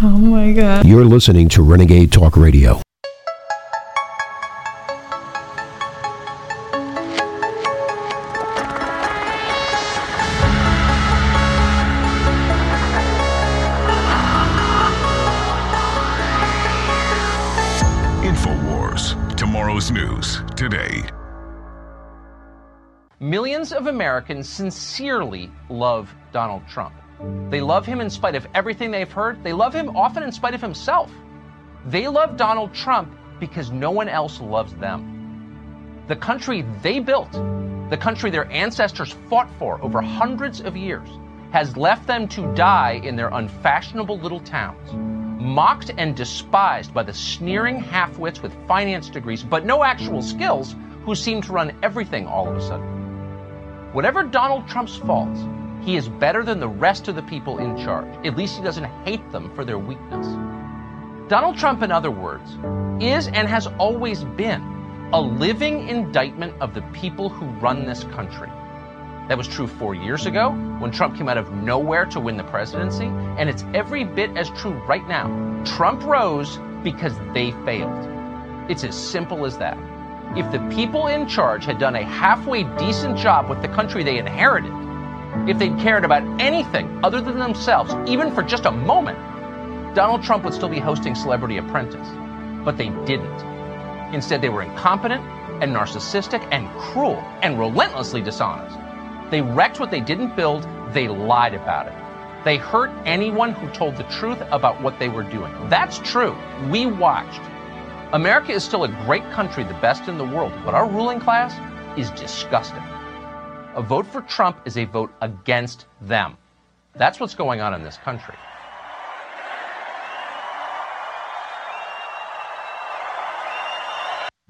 Oh my God. You're listening to Renegade Talk Radio. InfoWars. Tomorrow's news today. Millions of Americans sincerely love Donald Trump. They love him in spite of everything they've heard. They love him often in spite of himself. They love Donald Trump because no one else loves them. The country they built, the country their ancestors fought for over hundreds of years, has left them to die in their unfashionable little towns, mocked and despised by the sneering half-wits with finance degrees but no actual skills who seem to run everything all of a sudden. Whatever Donald Trump's faults, he is better than the rest of the people in charge. At least he doesn't hate them for their weakness. Donald Trump, in other words, is and has always been a living indictment of the people who run this country. That was true four years ago when Trump came out of nowhere to win the presidency, and it's every bit as true right now. Trump rose because they failed. It's as simple as that. If the people in charge had done a halfway decent job with the country they inherited, if they'd cared about anything other than themselves, even for just a moment, Donald Trump would still be hosting Celebrity Apprentice. But they didn't. Instead, they were incompetent and narcissistic and cruel and relentlessly dishonest. They wrecked what they didn't build, they lied about it. They hurt anyone who told the truth about what they were doing. That's true. We watched. America is still a great country, the best in the world, but our ruling class is disgusting. A vote for Trump is a vote against them. That's what's going on in this country.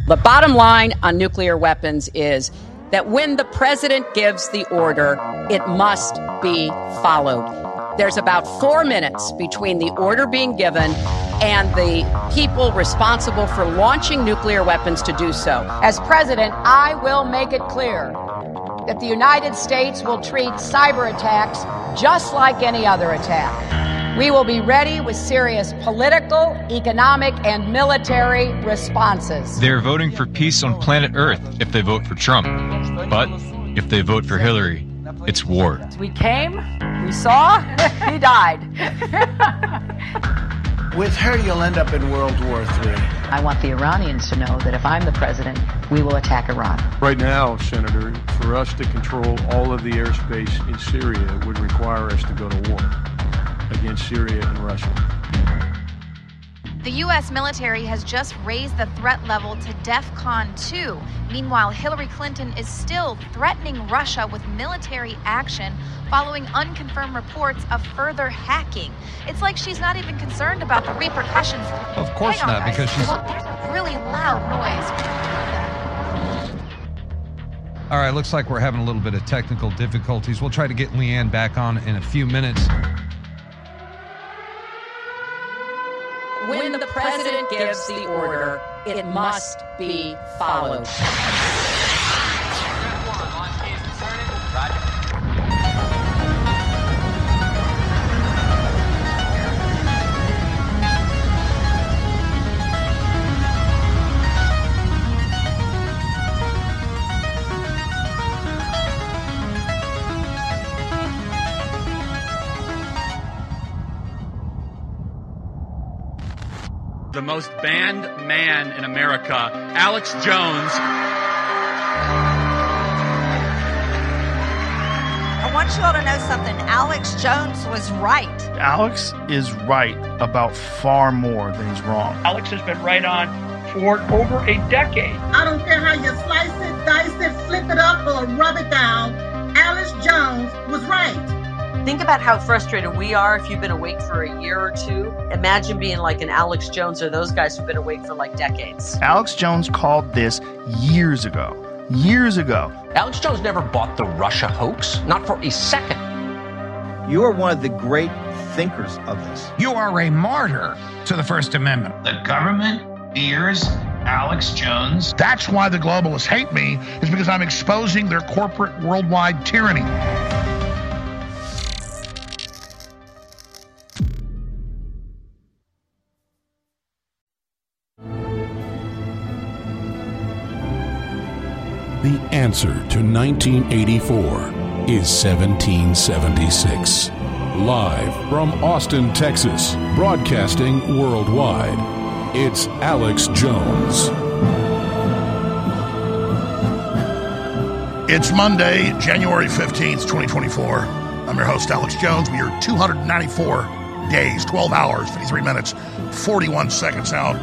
The bottom line on nuclear weapons is that when the president gives the order, it must be followed. There's about four minutes between the order being given and the people responsible for launching nuclear weapons to do so. As president, I will make it clear that the United States will treat cyber attacks just like any other attack. We will be ready with serious political, economic, and military responses. They're voting for peace on planet Earth if they vote for Trump. But if they vote for Hillary, it's war. We came, we saw, he died. With her, you'll end up in World War III. I want the Iranians to know that if I'm the president, we will attack Iran. Right now, Senator, for us to control all of the airspace in Syria would require us to go to war against Syria and Russia. The U.S. military has just raised the threat level to DEFCON 2. Meanwhile, Hillary Clinton is still threatening Russia with military action following unconfirmed reports of further hacking. It's like she's not even concerned about the repercussions. Of course on, not, guys. because she's. There's a really loud noise. All right, looks like we're having a little bit of technical difficulties. We'll try to get Leanne back on in a few minutes. When the president gives the order, it must be followed. Most banned man in America, Alex Jones. I want you all to know something. Alex Jones was right. Alex is right about far more than he's wrong. Alex has been right on for over a decade. I don't care how you slice it, dice it, flip it up, or rub it down. Alex Jones was right. Think about how frustrated we are if you've been awake for a year or two. Imagine being like an Alex Jones or those guys who've been awake for like decades. Alex Jones called this years ago. Years ago. Alex Jones never bought the Russia hoax, not for a second. You are one of the great thinkers of this. You are a martyr to the First Amendment. The government fears Alex Jones. That's why the globalists hate me, is because I'm exposing their corporate worldwide tyranny. Answer to 1984 is 1776. Live from Austin, Texas, broadcasting worldwide, it's Alex Jones. It's Monday, January 15th, 2024. I'm your host, Alex Jones. We are 294 days, 12 hours, 53 minutes, 41 seconds out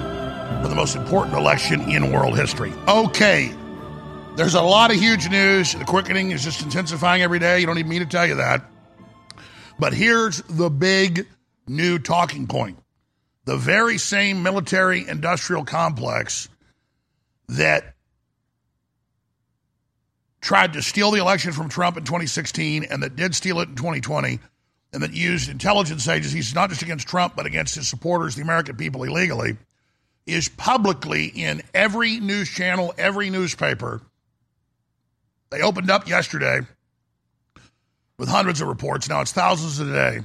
for the most important election in world history. Okay, there's a lot of huge news. The quickening is just intensifying every day. You don't need me to tell you that. But here's the big new talking point the very same military industrial complex that tried to steal the election from Trump in 2016 and that did steal it in 2020 and that used intelligence agencies not just against Trump but against his supporters, the American people, illegally, is publicly in every news channel, every newspaper they opened up yesterday with hundreds of reports. Now it's thousands a day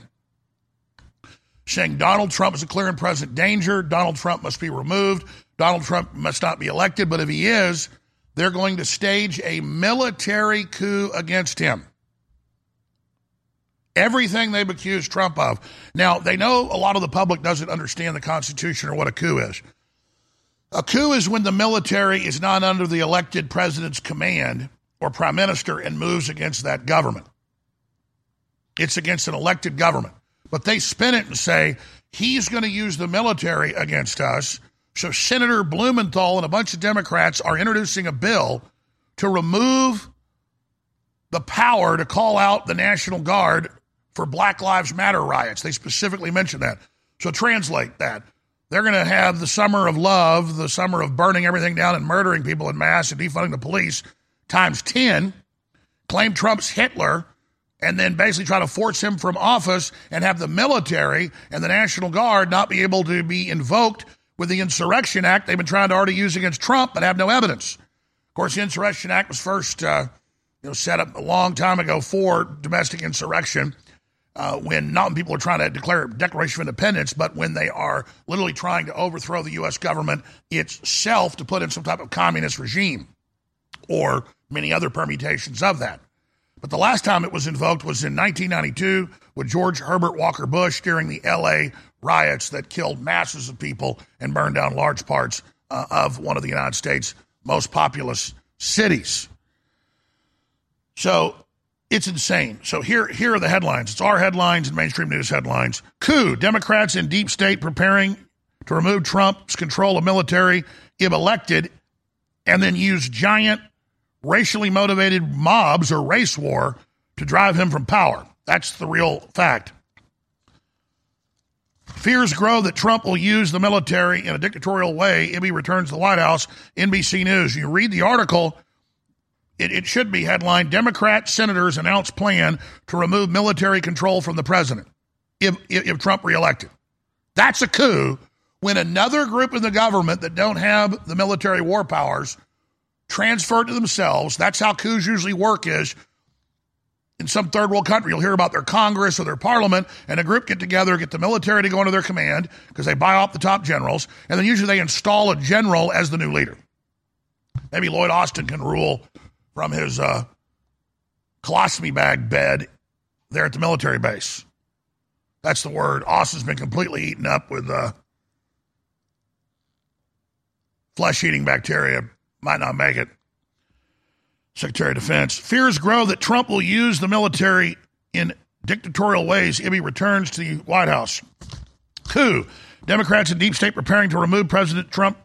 saying Donald Trump is a clear and present danger. Donald Trump must be removed. Donald Trump must not be elected. But if he is, they're going to stage a military coup against him. Everything they've accused Trump of. Now, they know a lot of the public doesn't understand the Constitution or what a coup is. A coup is when the military is not under the elected president's command or prime minister and moves against that government. It's against an elected government. But they spin it and say he's going to use the military against us. So Senator Blumenthal and a bunch of Democrats are introducing a bill to remove the power to call out the National Guard for Black Lives Matter riots. They specifically mention that. So translate that. They're going to have the summer of love, the summer of burning everything down and murdering people in mass and defunding the police times 10, claim Trump's Hitler, and then basically try to force him from office and have the military and the National Guard not be able to be invoked with the Insurrection Act they've been trying to already use against Trump but have no evidence. Of course, the Insurrection Act was first uh, you know, set up a long time ago for domestic insurrection. Uh, when not when people are trying to declare Declaration of Independence, but when they are literally trying to overthrow the U.S. government itself to put in some type of communist regime or many other permutations of that. But the last time it was invoked was in 1992 with George Herbert Walker Bush during the LA riots that killed masses of people and burned down large parts uh, of one of the United States' most populous cities. So it's insane. So here, here are the headlines. It's our headlines and mainstream news headlines. Coup: Democrats in deep state preparing to remove Trump's control of military if elected, and then use giant racially motivated mobs or race war to drive him from power. That's the real fact. Fears grow that Trump will use the military in a dictatorial way if he returns to the White House. NBC News. You read the article, it, it should be headline Democrat senators announce plan to remove military control from the president if, if, if Trump reelected. That's a coup when another group in the government that don't have the military war powers transfer it to themselves. That's how coups usually work is in some third world country, you'll hear about their Congress or their parliament, and a group get together, get the military to go under their command because they buy off the top generals, and then usually they install a general as the new leader. Maybe Lloyd Austin can rule from his uh, colostomy bag bed there at the military base. That's the word. Austin's been completely eaten up with uh, flesh eating bacteria might not make it. Secretary of Defense. Fears grow that Trump will use the military in dictatorial ways if he returns to the White House. Coup. Democrats in deep state preparing to remove President Trump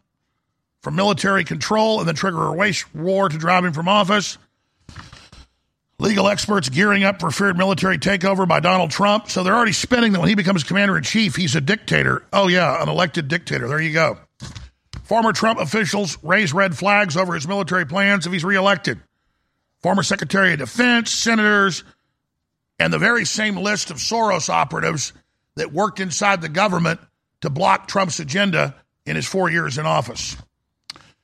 from military control and then trigger a race war to drive him from office. Legal experts gearing up for feared military takeover by Donald Trump. So they're already spinning that when he becomes commander in chief, he's a dictator. Oh, yeah, an elected dictator. There you go. Former Trump officials raise red flags over his military plans if he's reelected. Former Secretary of Defense, senators, and the very same list of Soros operatives that worked inside the government to block Trump's agenda in his four years in office.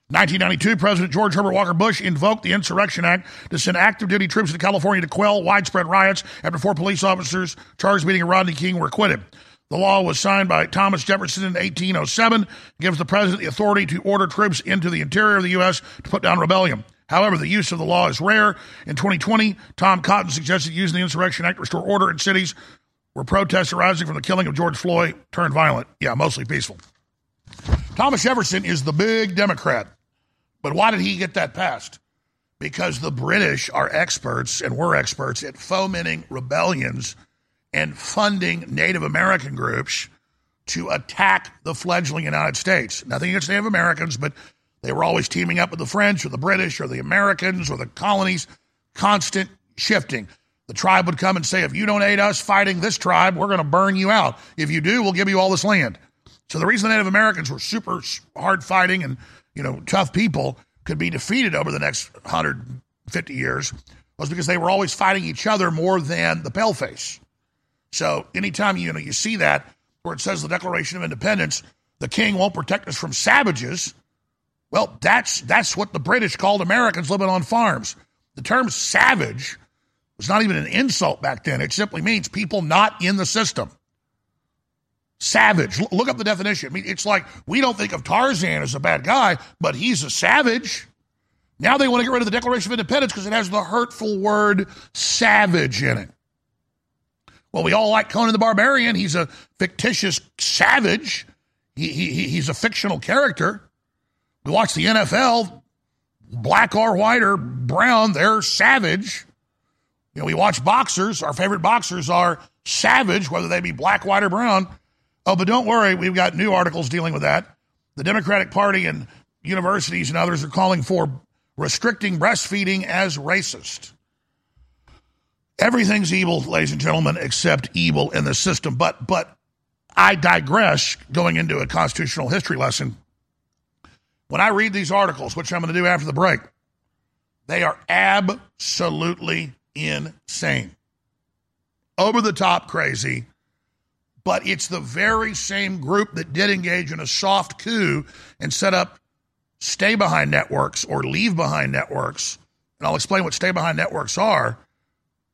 1992, President George Herbert Walker Bush invoked the Insurrection Act to send active duty troops to California to quell widespread riots after four police officers charged with beating Rodney King were acquitted. The law was signed by Thomas Jefferson in 1807, gives the president the authority to order troops into the interior of the U.S. to put down rebellion. However, the use of the law is rare. In 2020, Tom Cotton suggested using the Insurrection Act to restore order in cities where protests arising from the killing of George Floyd turned violent. Yeah, mostly peaceful. Thomas Jefferson is the big Democrat. But why did he get that passed? Because the British are experts and we're experts at fomenting rebellions and funding Native American groups to attack the fledgling United States. Nothing against Native Americans, but they were always teaming up with the French or the British or the Americans or the colonies, constant shifting. The tribe would come and say, if you don't aid us fighting this tribe, we're going to burn you out. If you do, we'll give you all this land. So the reason the Native Americans were super hard fighting and, you know, tough people could be defeated over the next 150 years was because they were always fighting each other more than the paleface. So anytime you know you see that where it says the Declaration of Independence, the king won't protect us from savages. Well, that's that's what the British called Americans living on farms. The term savage was not even an insult back then. It simply means people not in the system. Savage. Look up the definition. I mean, it's like we don't think of Tarzan as a bad guy, but he's a savage. Now they want to get rid of the Declaration of Independence because it has the hurtful word savage in it. Well, we all like Conan the Barbarian. He's a fictitious savage. He, he, he's a fictional character. We watch the NFL, black or white or brown, they're savage. You know, we watch boxers. Our favorite boxers are savage, whether they be black, white, or brown. Oh, but don't worry, we've got new articles dealing with that. The Democratic Party and universities and others are calling for restricting breastfeeding as racist. Everything's evil, ladies and gentlemen, except evil in the system. But but I digress going into a constitutional history lesson. When I read these articles, which I'm going to do after the break, they are absolutely insane. Over the top crazy, but it's the very same group that did engage in a soft coup and set up stay behind networks or leave behind networks. And I'll explain what stay behind networks are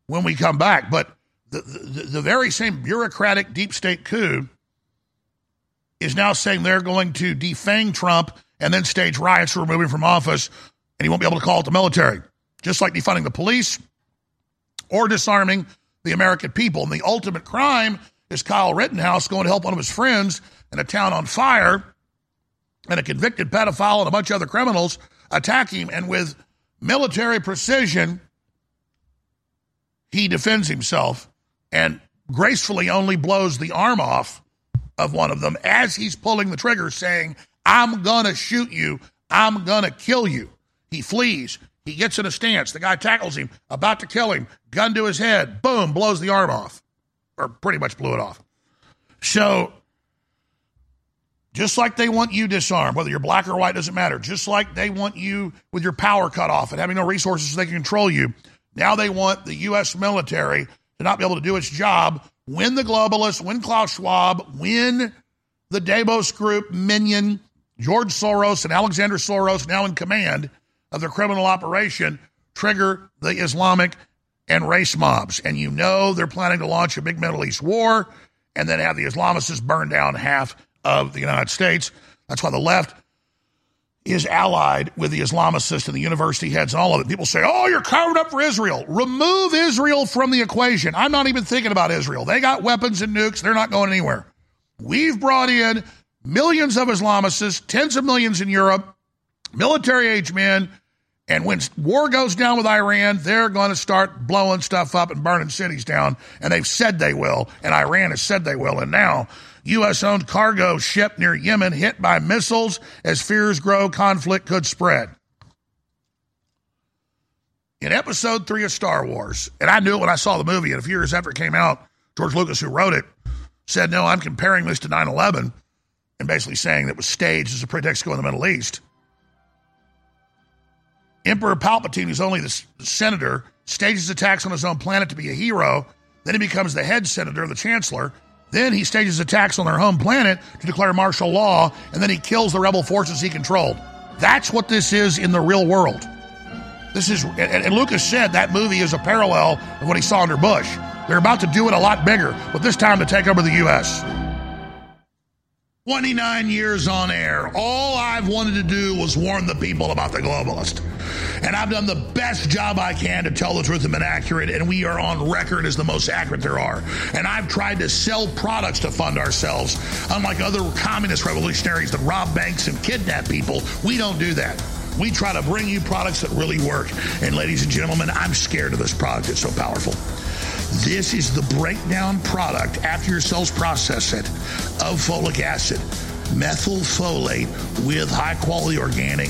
when we come back. But the, the, the very same bureaucratic deep state coup is now saying they're going to defang Trump and then stage riots to remove him from office, and he won't be able to call it the military. Just like defunding the police or disarming the American people. And the ultimate crime is Kyle Rittenhouse going to help one of his friends in a town on fire and a convicted pedophile and a bunch of other criminals attack him. And with military precision, he defends himself and gracefully only blows the arm off of one of them as he's pulling the trigger, saying, I'm going to shoot you. I'm going to kill you. He flees. He gets in a stance. The guy tackles him, about to kill him, gun to his head, boom, blows the arm off, or pretty much blew it off. So, just like they want you disarmed, whether you're black or white, doesn't matter. Just like they want you with your power cut off and having no resources so they can control you, now they want the U.S. military to not be able to do its job, when the globalists, when Klaus Schwab, when the Davos Group minion, George Soros and Alexander Soros, now in command of their criminal operation, trigger the Islamic and race mobs. And you know they're planning to launch a big Middle East war and then have the Islamists burn down half of the United States. That's why the left is allied with the Islamicists and the university heads and all of it. People say, oh, you're covering up for Israel. Remove Israel from the equation. I'm not even thinking about Israel. They got weapons and nukes, they're not going anywhere. We've brought in millions of Islamicists, tens of millions in Europe, military age men. And when war goes down with Iran, they're going to start blowing stuff up and burning cities down. And they've said they will. And Iran has said they will. And now U.S. owned cargo ship near Yemen hit by missiles as fears grow conflict could spread. In episode three of Star Wars, and I knew it when I saw the movie, and a few years after it came out, George Lucas, who wrote it, said, No, I'm comparing this to 9 11 and basically saying that was staged as a pretext to go in the Middle East. Emperor Palpatine, who's only the senator, stages attacks on his own planet to be a hero. Then he becomes the head senator, the chancellor, then he stages attacks on their home planet to declare martial law, and then he kills the rebel forces he controlled. That's what this is in the real world. This is, and, Lucas said that movie is a parallel of what he saw under Bush. They're about to do it a lot bigger, but this time to take over the U.S. 29 years on air. All I've wanted to do was warn the people about the globalist. And I've done the best job I can to tell the truth and been accurate, and we are on record as the most accurate there are. And I've tried to sell products to fund ourselves, unlike other communist revolutionaries that rob banks and kidnap people. We don't do that. We try to bring you products that really work. And ladies and gentlemen, I'm scared of this product. It's so powerful. This is the breakdown product after your cells process it of folic acid, methylfolate with high quality organic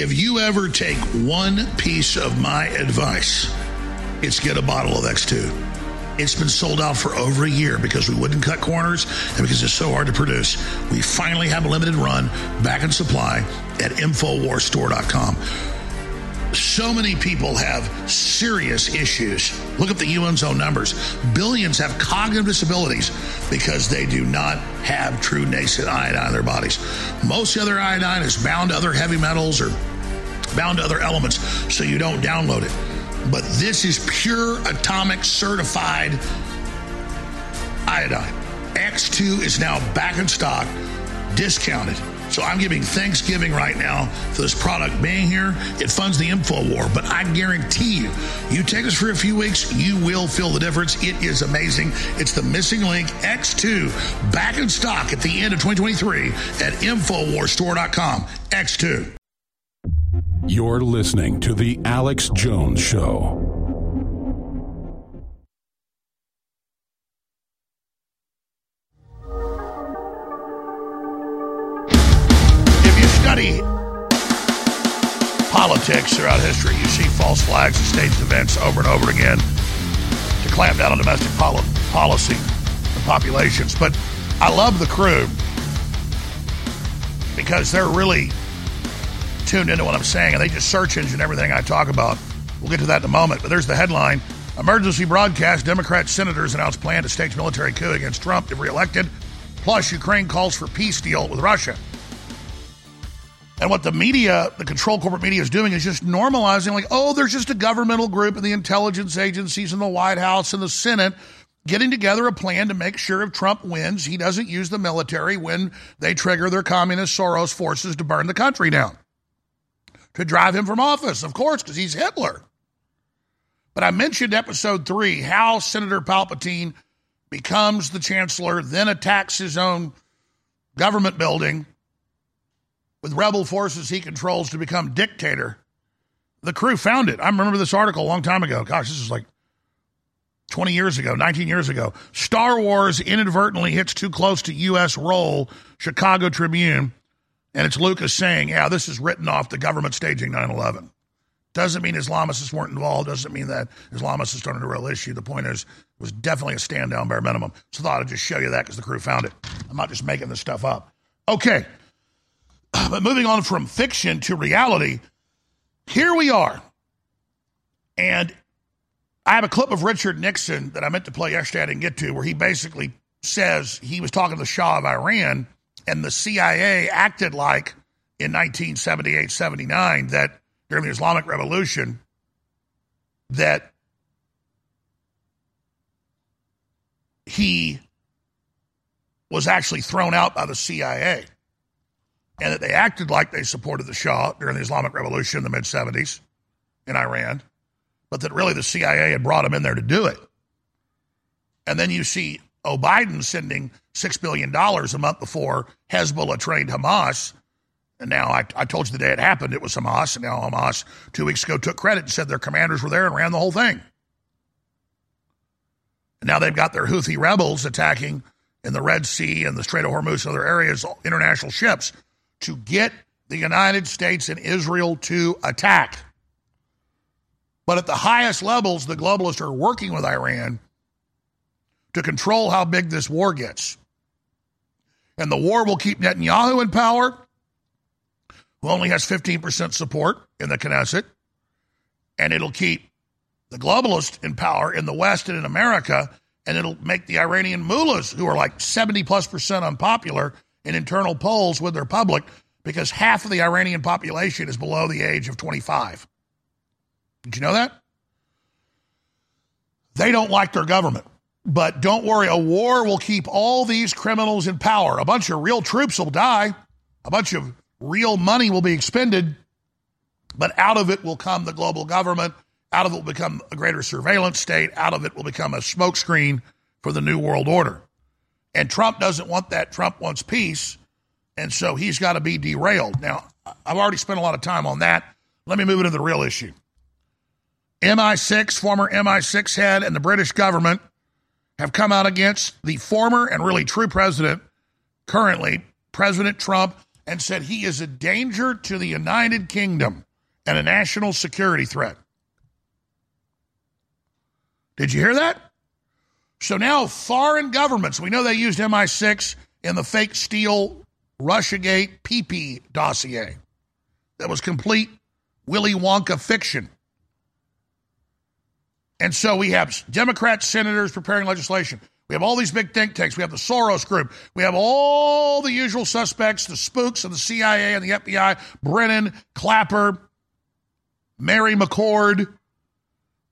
If you ever take one piece of my advice, it's get a bottle of X2. It's been sold out for over a year because we wouldn't cut corners and because it's so hard to produce. We finally have a limited run back in supply at InfoWarsStore.com. So many people have serious issues. Look at the UN's own numbers. Billions have cognitive disabilities because they do not have true nascent iodine in their bodies. Most other iodine is bound to other heavy metals or bound to other elements, so you don't download it. But this is pure atomic certified iodine. X2 is now back in stock, discounted. So I'm giving Thanksgiving right now for this product being here. It funds the info war, but I guarantee you, you take this for a few weeks, you will feel the difference. It is amazing. It's the missing link X2 back in stock at the end of 2023 at InfoWarsStore.com. X2. You're listening to The Alex Jones Show. Study politics throughout history, you see false flags and staged events over and over again to clamp down on domestic poli- policy and populations. But I love the crew because they're really tuned into what I'm saying, and they just search engine everything I talk about. We'll get to that in a moment. But there's the headline Emergency broadcast Democrat senators announce plan to stage military coup against Trump if reelected. Plus, Ukraine calls for peace deal with Russia. And what the media, the control corporate media is doing is just normalizing, like, oh, there's just a governmental group and the intelligence agencies and the White House and the Senate getting together a plan to make sure if Trump wins, he doesn't use the military when they trigger their communist Soros forces to burn the country down to drive him from office, of course, because he's Hitler. But I mentioned episode three how Senator Palpatine becomes the chancellor, then attacks his own government building with rebel forces he controls to become dictator. The crew found it. I remember this article a long time ago. Gosh, this is like 20 years ago, 19 years ago. Star Wars inadvertently hits too close to U.S. role, Chicago Tribune. And it's Lucas saying, yeah, this is written off the government staging 9 11. Doesn't mean Islamicists weren't involved. Doesn't mean that Islamicists aren't a real issue. The point is, it was definitely a stand down bare minimum. So I thought I'd just show you that because the crew found it. I'm not just making this stuff up. Okay. But moving on from fiction to reality, here we are. And I have a clip of Richard Nixon that I meant to play yesterday, I didn't get to, where he basically says he was talking to the Shah of Iran and the CIA acted like in 1978 79 that during the Islamic Revolution that he was actually thrown out by the CIA and that they acted like they supported the Shah during the Islamic Revolution in the mid 70s in Iran, but that really the CIA had brought him in there to do it. And then you see O'Biden sending $6 billion a month before Hezbollah trained Hamas. And now I, I told you the day it happened, it was Hamas. And now Hamas, two weeks ago, took credit and said their commanders were there and ran the whole thing. And now they've got their Houthi rebels attacking in the Red Sea and the Strait of Hormuz and other areas, international ships, to get the United States and Israel to attack. But at the highest levels, the globalists are working with Iran to control how big this war gets. And the war will keep Netanyahu in power. who only has 15% support in the Knesset, and it'll keep the globalists in power in the West and in America, and it'll make the Iranian mullahs, who are like 70 plus percent unpopular in internal polls with their public, because half of the Iranian population is below the age of 25. Did you know that? They don't like their government. But don't worry, a war will keep all these criminals in power. A bunch of real troops will die, a bunch of real money will be expended, but out of it will come the global government. Out of it will become a greater surveillance state. Out of it will become a smokescreen for the New World Order. And Trump doesn't want that. Trump wants peace. And so he's got to be derailed. Now, I've already spent a lot of time on that. Let me move into the real issue. MI6, former MI6 head, and the British government have come out against the former and really true president, currently President Trump, and said he is a danger to the United Kingdom and a national security threat. Did you hear that? So now foreign governments, we know they used MI6 in the fake Steele Russiagate PP dossier. That was complete Willy Wonka fiction. And so we have Democrat senators preparing legislation. We have all these big think tanks. We have the Soros group. We have all the usual suspects, the spooks of the CIA and the FBI, Brennan, Clapper, Mary McCord,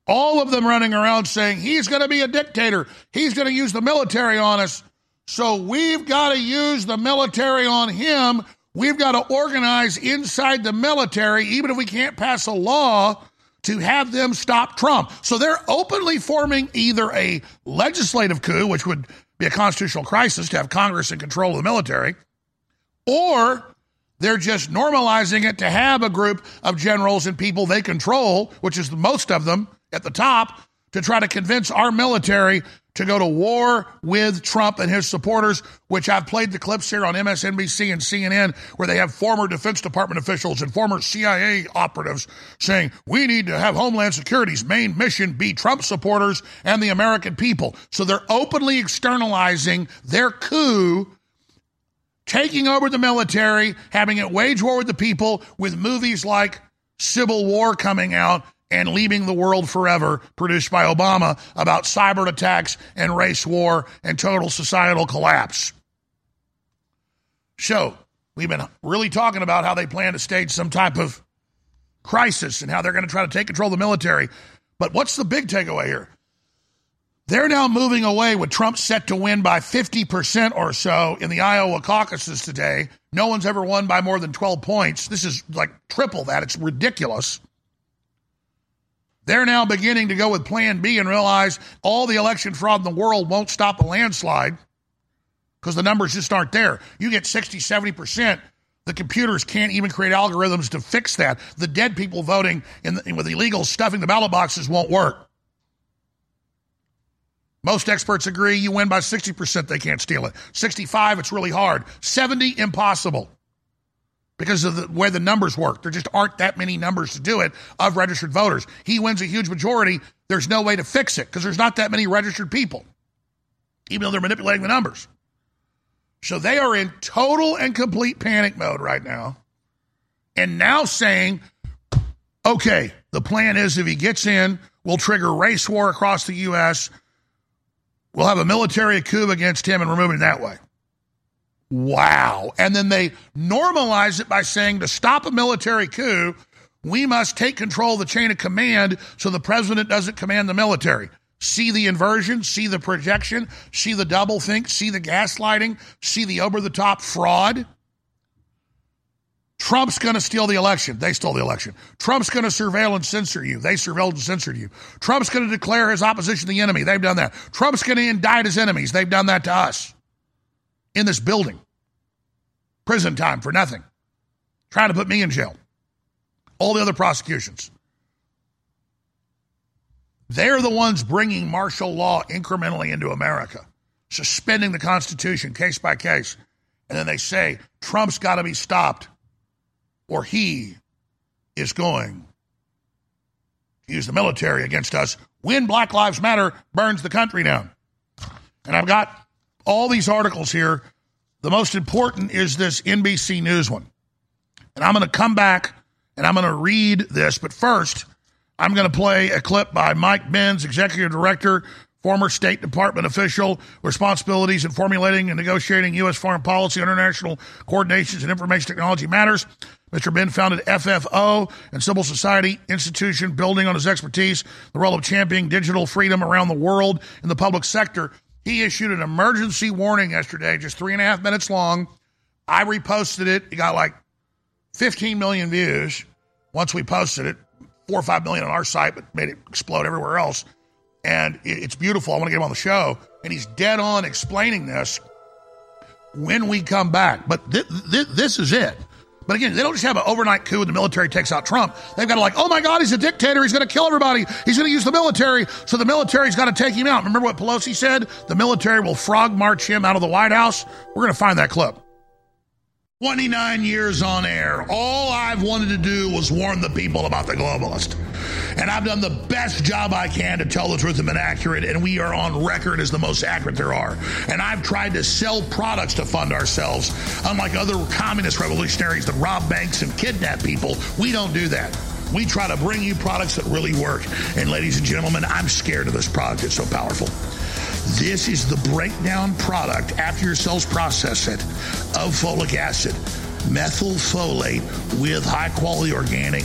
all of them running around saying he's going to be a dictator. He's going to use the military on us. So we've got to use the military on him. We've got to organize inside the military, even if we can't pass a law to have them stop Trump. So they're openly forming either a legislative coup, which would be a constitutional crisis to have Congress in control of the military, or they're just normalizing it to have a group of generals and people they control, which is the most of them at the top, to try to convince our military to go to war with Trump and his supporters, which I've played the clips here on MSNBC and CNN, where they have former Defense Department officials and former CIA operatives saying, we need to have Homeland Security's main mission be Trump supporters and the American people. So they're openly externalizing their coup taking over the military, having it wage war with the people, with movies like Civil War coming out and leaving the world forever, produced by Obama, about cyber attacks and race war and total societal collapse. So, we've been really talking about how they plan to stage some type of crisis and how they're going to try to take control of the military. But what's the big takeaway here? They're now moving away with Trump set to win by 50% or so in the Iowa caucuses today. No one's ever won by more than 12 points. This is like triple that. It's ridiculous. They're now beginning to go with plan B and realize all the election fraud in the world won't stop a landslide because the numbers just aren't there. You get 60, 70%. The computers can't even create algorithms to fix that. The dead people voting in the, with illegals stuffing the ballot boxes won't work. Most experts agree you win by 60%, they can't steal it. 65, it's really hard. 70, impossible because of the way the numbers work. There just aren't that many numbers to do it of registered voters. He wins a huge majority. There's no way to fix it because there's not that many registered people, even though they're manipulating the numbers. So they are in total and complete panic mode right now. And now saying, okay, the plan is if he gets in, we'll trigger race war across the U.S. We'll have a military coup against him and remove him that way. Wow. And then they normalize it by saying to stop a military coup, we must take control of the chain of command so the president doesn't command the military. See the inversion, see the projection, see the double think, see the gaslighting, see the over the top fraud. Trump's going to steal the election. They stole the election. Trump's going to surveil and censor you. They surveilled and censored you. Trump's going to declare his opposition the enemy. They've done that. Trump's going to indict his enemies. They've done that to us in this building. Prison time for nothing. Trying to put me in jail. All the other prosecutions. They're the ones bringing martial law incrementally into America, suspending the Constitution case by case. And then they say Trump's got to be stopped or he is going to use the military against us when Black Lives Matter burns the country down. And I've got all these articles here. The most important is this NBC News one. And I'm going to come back and I'm going to read this. But first, I'm going to play a clip by Mike Benz, Executive Director, former State Department official, responsibilities in formulating and negotiating U.S. foreign policy, international coordinations, and information technology matters. Mr. Ben founded FFO and civil society institution, building on his expertise, the role of championing digital freedom around the world in the public sector. He issued an emergency warning yesterday, just three and a half minutes long. I reposted it. It got like 15 million views once we posted it, four or five million on our site, but made it explode everywhere else. And it's beautiful. I want to get him on the show. And he's dead on explaining this when we come back. But th- th- this is it. But again, they don't just have an overnight coup and the military takes out Trump. They've got to like, oh my God, he's a dictator. He's going to kill everybody. He's going to use the military. So the military's got to take him out. Remember what Pelosi said? The military will frog march him out of the White House. We're going to find that clip. 29 years on air. All I've wanted to do was warn the people about the globalist. And I've done the best job I can to tell the truth and been accurate, and we are on record as the most accurate there are. And I've tried to sell products to fund ourselves. Unlike other communist revolutionaries that rob banks and kidnap people, we don't do that. We try to bring you products that really work. And ladies and gentlemen, I'm scared of this product. It's so powerful. This is the breakdown product after your cells process it of folic acid, methylfolate with high quality organic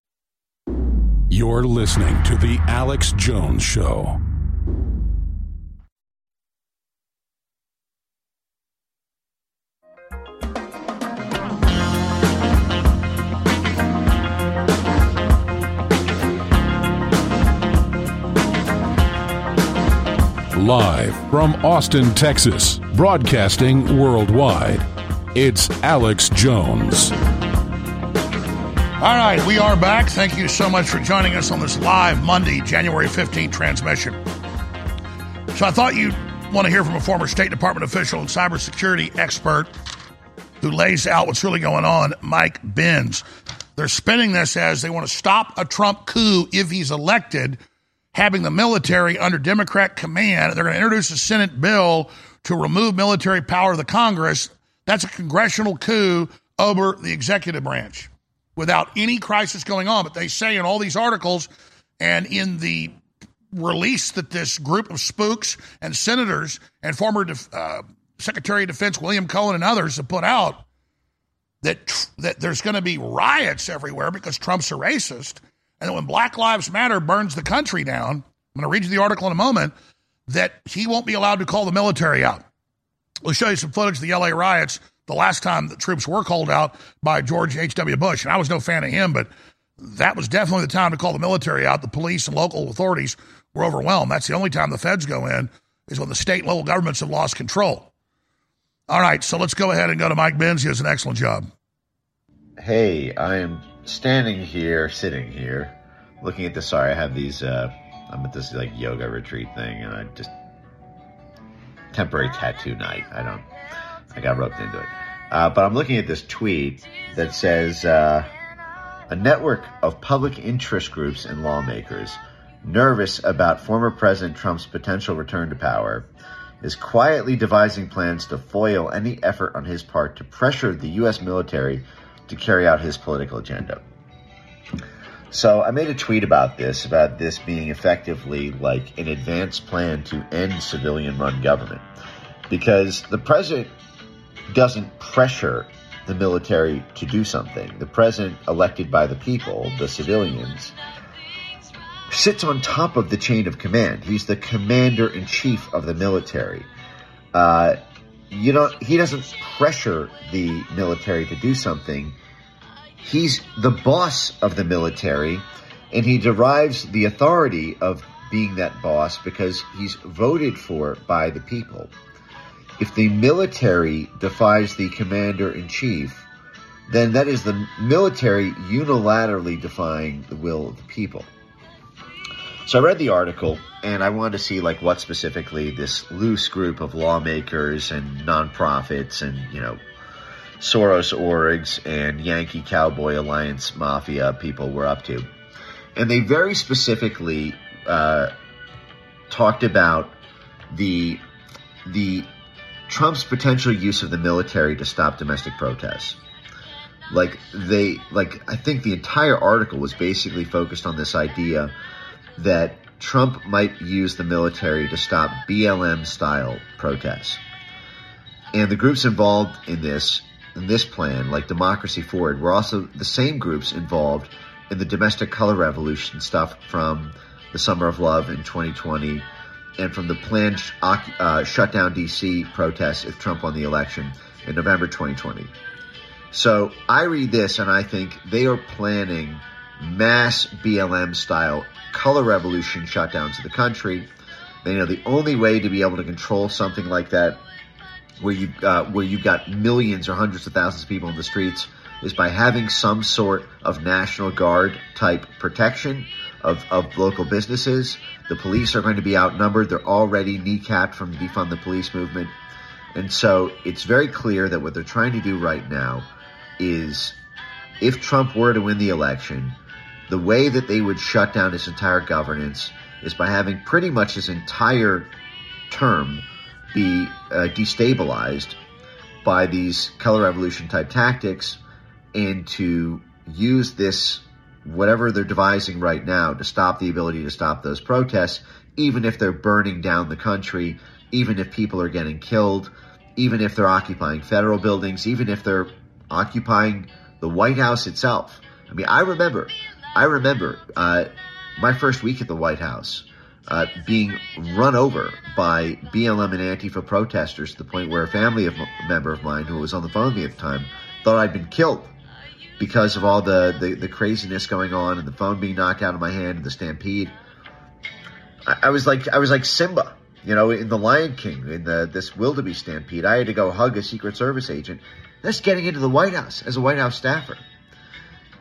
You're listening to The Alex Jones Show. Live from Austin, Texas, broadcasting worldwide, it's Alex Jones. All right, we are back. Thank you so much for joining us on this live Monday, January 15th transmission. So I thought you'd want to hear from a former State Department official and cybersecurity expert who lays out what's really going on, Mike Benz. They're spinning this as they want to stop a Trump coup if he's elected, having the military under Democrat command. They're going to introduce a Senate bill to remove military power of the Congress. That's a congressional coup over the executive branch without any crisis going on. But they say in all these articles and in the release that this group of spooks and senators and former uh, Secretary of Defense William Cohen and others have put out that that there's going to be riots everywhere because Trump's a racist, and that when Black Lives Matter burns the country down, I'm going to read you the article in a moment. That he won't be allowed to call the military out. We'll show you some footage of the LA riots the last time the troops were called out by George H.W. Bush. And I was no fan of him, but that was definitely the time to call the military out. The police and local authorities were overwhelmed. That's the only time the feds go in, is when the state and local governments have lost control. All right, so let's go ahead and go to Mike Benz. He does an excellent job. Hey, I am standing here, sitting here, looking at the. Sorry, I have these. Uh, I'm at this like yoga retreat thing, and I just temporary tattoo night. I don't. I got roped into it. Uh, but I'm looking at this tweet that says uh, a network of public interest groups and lawmakers nervous about former President Trump's potential return to power is quietly devising plans to foil any effort on his part to pressure the U.S. military to carry out his political agenda. So I made a tweet about this, about this being effectively like an advanced plan to end civilian run government. Because the president doesn't pressure the military to do something. The president, elected by the people, the civilians, sits on top of the chain of command. He's the commander in chief of the military. Uh, you know, he doesn't pressure the military to do something. He's the boss of the military, and he derives the authority of being that boss because he's voted for by the people. If the military defies the commander in chief, then that is the military unilaterally defying the will of the people. So I read the article and I wanted to see like what specifically this loose group of lawmakers and nonprofits and you know Soros orgs and Yankee Cowboy Alliance mafia people were up to, and they very specifically uh, talked about the the Trump's potential use of the military to stop domestic protests. Like they like I think the entire article was basically focused on this idea that Trump might use the military to stop BLM style protests. And the groups involved in this in this plan, like Democracy Forward, were also the same groups involved in the domestic color revolution stuff from the Summer of Love in 2020 and from the planned uh, shutdown DC protests if Trump won the election in November 2020. So I read this and I think they are planning mass BLM style color revolution shutdowns of the country. They know the only way to be able to control something like that, where you uh, where you've got millions or hundreds of thousands of people in the streets, is by having some sort of national guard type protection of, of local businesses. The police are going to be outnumbered. They're already kneecapped from the defund the police movement. And so it's very clear that what they're trying to do right now is if Trump were to win the election, the way that they would shut down his entire governance is by having pretty much his entire term be uh, destabilized by these color revolution type tactics and to use this whatever they're devising right now to stop the ability to stop those protests even if they're burning down the country even if people are getting killed even if they're occupying federal buildings even if they're occupying the white house itself. I mean i remember I remember uh, my first week at the White House uh, being run over by BLM and Antifa protesters to the point where a family of, member of mine who was on the phone with me at the time thought I'd been killed because of all the, the, the craziness going on and the phone being knocked out of my hand and the stampede. I, I was like I was like Simba, you know, in the Lion King, in the this wildebeest stampede. I had to go hug a Secret Service agent. That's getting into the White House as a White House staffer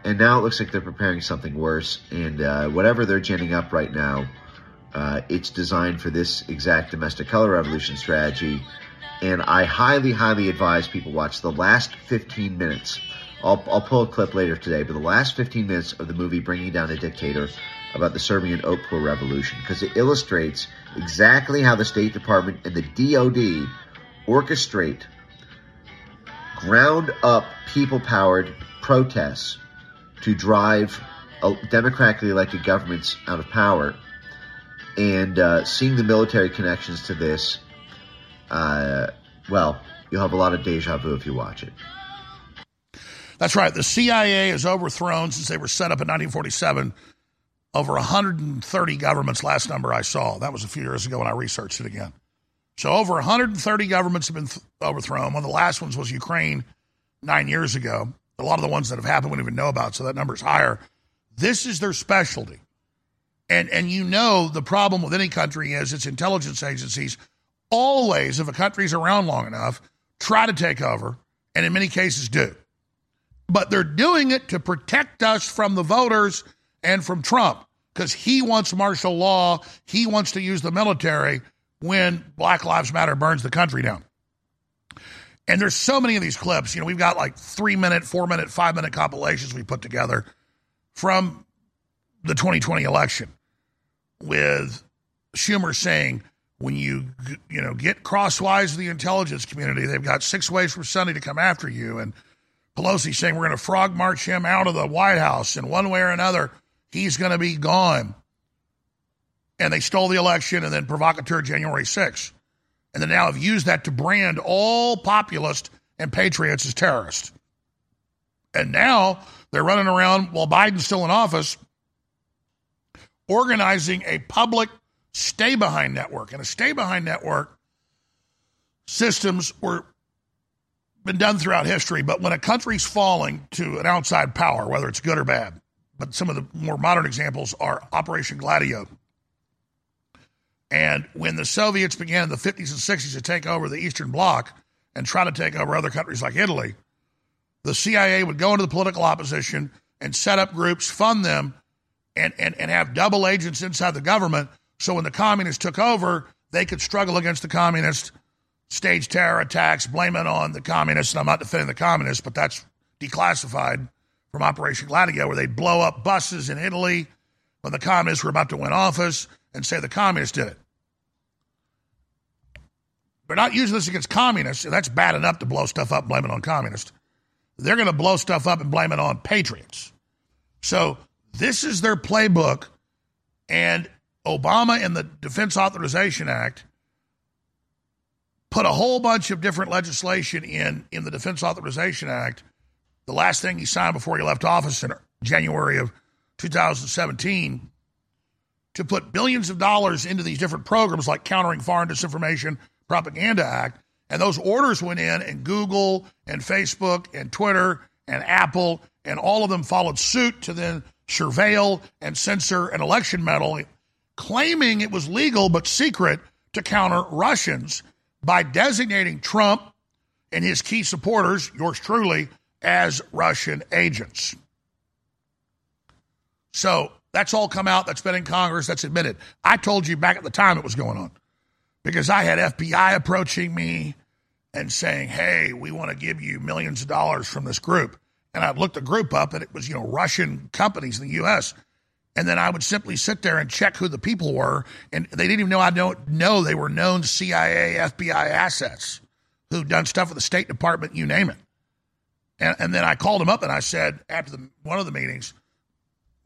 and now it looks like they're preparing something worse. And uh, whatever they're ginning up right now, uh, it's designed for this exact domestic color revolution strategy. And I highly, highly advise people watch the last 15 minutes. I'll, I'll pull a clip later today, but the last 15 minutes of the movie Bringing Down a Dictator about the Serbian pool revolution, because it illustrates exactly how the State Department and the DoD orchestrate ground up people powered protests to drive democratically elected governments out of power. And uh, seeing the military connections to this, uh, well, you'll have a lot of deja vu if you watch it. That's right. The CIA is overthrown since they were set up in 1947. Over 130 governments, last number I saw. That was a few years ago when I researched it again. So over 130 governments have been th- overthrown. One of the last ones was Ukraine nine years ago. A lot of the ones that have happened we don't even know about, so that number's higher. This is their specialty. And, and you know the problem with any country is its intelligence agencies always, if a country's around long enough, try to take over, and in many cases do. But they're doing it to protect us from the voters and from Trump because he wants martial law. He wants to use the military when Black Lives Matter burns the country down. And there's so many of these clips. You know, we've got like three minute, four minute, five minute compilations we put together from the 2020 election with Schumer saying, when you you know get crosswise of the intelligence community, they've got six ways from Sunday to come after you, and Pelosi saying we're going to frog march him out of the White House, and one way or another, he's going to be gone. And they stole the election, and then provocateur January 6th and then now have used that to brand all populists and patriots as terrorists. And now they're running around while Biden's still in office, organizing a public stay behind network. And a stay behind network systems were been done throughout history, but when a country's falling to an outside power, whether it's good or bad, but some of the more modern examples are Operation Gladio and when the Soviets began in the 50s and 60s to take over the Eastern Bloc and try to take over other countries like Italy, the CIA would go into the political opposition and set up groups, fund them, and, and, and have double agents inside the government. So when the communists took over, they could struggle against the communists, stage terror attacks, blame it on the communists. And I'm not defending the communists, but that's declassified from Operation Gladio, where they'd blow up buses in Italy when the communists were about to win office and say the communists did it. They're not using this against communists, and that's bad enough to blow stuff up, blame it on communists. They're going to blow stuff up and blame it on patriots. So this is their playbook, and Obama and the Defense Authorization Act put a whole bunch of different legislation in in the Defense Authorization Act. The last thing he signed before he left office in January of 2017 to put billions of dollars into these different programs like countering foreign disinformation propaganda act and those orders went in and Google and Facebook and Twitter and Apple and all of them followed suit to then surveil and censor an election medal claiming it was legal but secret to counter Russians by designating Trump and his key supporters, yours truly, as Russian agents. So that's all come out. That's been in Congress. That's admitted. I told you back at the time it was going on because I had FBI approaching me and saying, hey, we want to give you millions of dollars from this group. And I looked the group up and it was, you know, Russian companies in the U.S. And then I would simply sit there and check who the people were. And they didn't even know I don't know they were known CIA, FBI assets who'd done stuff with the State Department, you name it. And, and then I called them up and I said, after the, one of the meetings,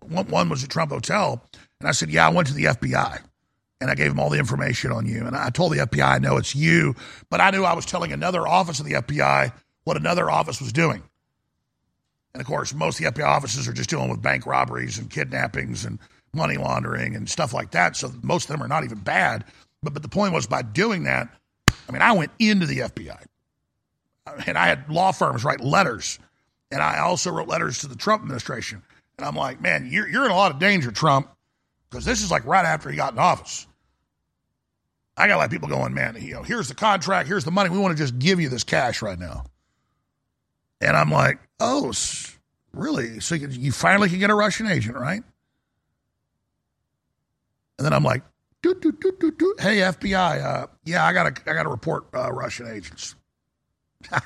one, one was at Trump Hotel, and I said, Yeah, I went to the FBI and I gave them all the information on you. And I told the FBI, I know it's you, but I knew I was telling another office of the FBI what another office was doing. And of course, most of the FBI offices are just dealing with bank robberies and kidnappings and money laundering and stuff like that. So most of them are not even bad. But, but the point was by doing that, I mean, I went into the FBI and I had law firms write letters. And I also wrote letters to the Trump administration. And I'm like, man, you're, you're in a lot of danger, Trump, because this is like right after he got in office. I got a lot of people going, man, you know, here's the contract, here's the money. We want to just give you this cash right now. And I'm like, oh, really? So you, finally can get a Russian agent, right? And then I'm like, doo, doo, doo, doo, doo. hey FBI, uh, yeah, I got to I got to report uh, Russian agents. and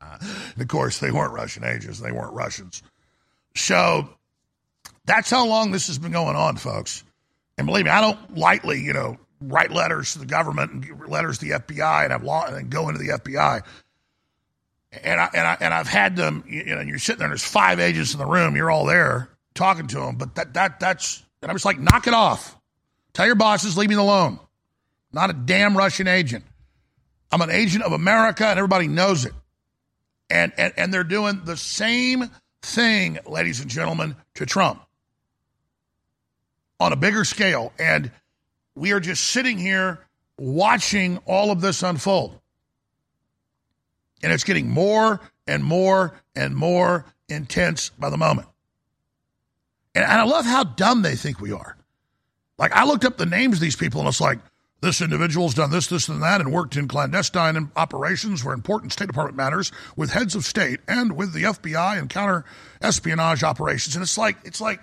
of course, they weren't Russian agents; they weren't Russians. So that's how long this has been going on, folks. And believe me, I don't lightly, you know, write letters to the government and letters to the FBI and have law and go into the FBI. And I and I and I've had them, you know, you're sitting there. and There's five agents in the room. You're all there talking to them, but that that that's and I'm just like, knock it off. Tell your bosses, leave me alone. Not a damn Russian agent. I'm an agent of America, and everybody knows it. And and and they're doing the same thing, ladies and gentlemen, to Trump on a bigger scale. And we are just sitting here watching all of this unfold. And it's getting more and more and more intense by the moment. And, and I love how dumb they think we are. Like, I looked up the names of these people, and it's like, this individual's done this, this, and that, and worked in clandestine operations for important State Department matters with heads of state and with the FBI and counter espionage operations. And it's like, it's like,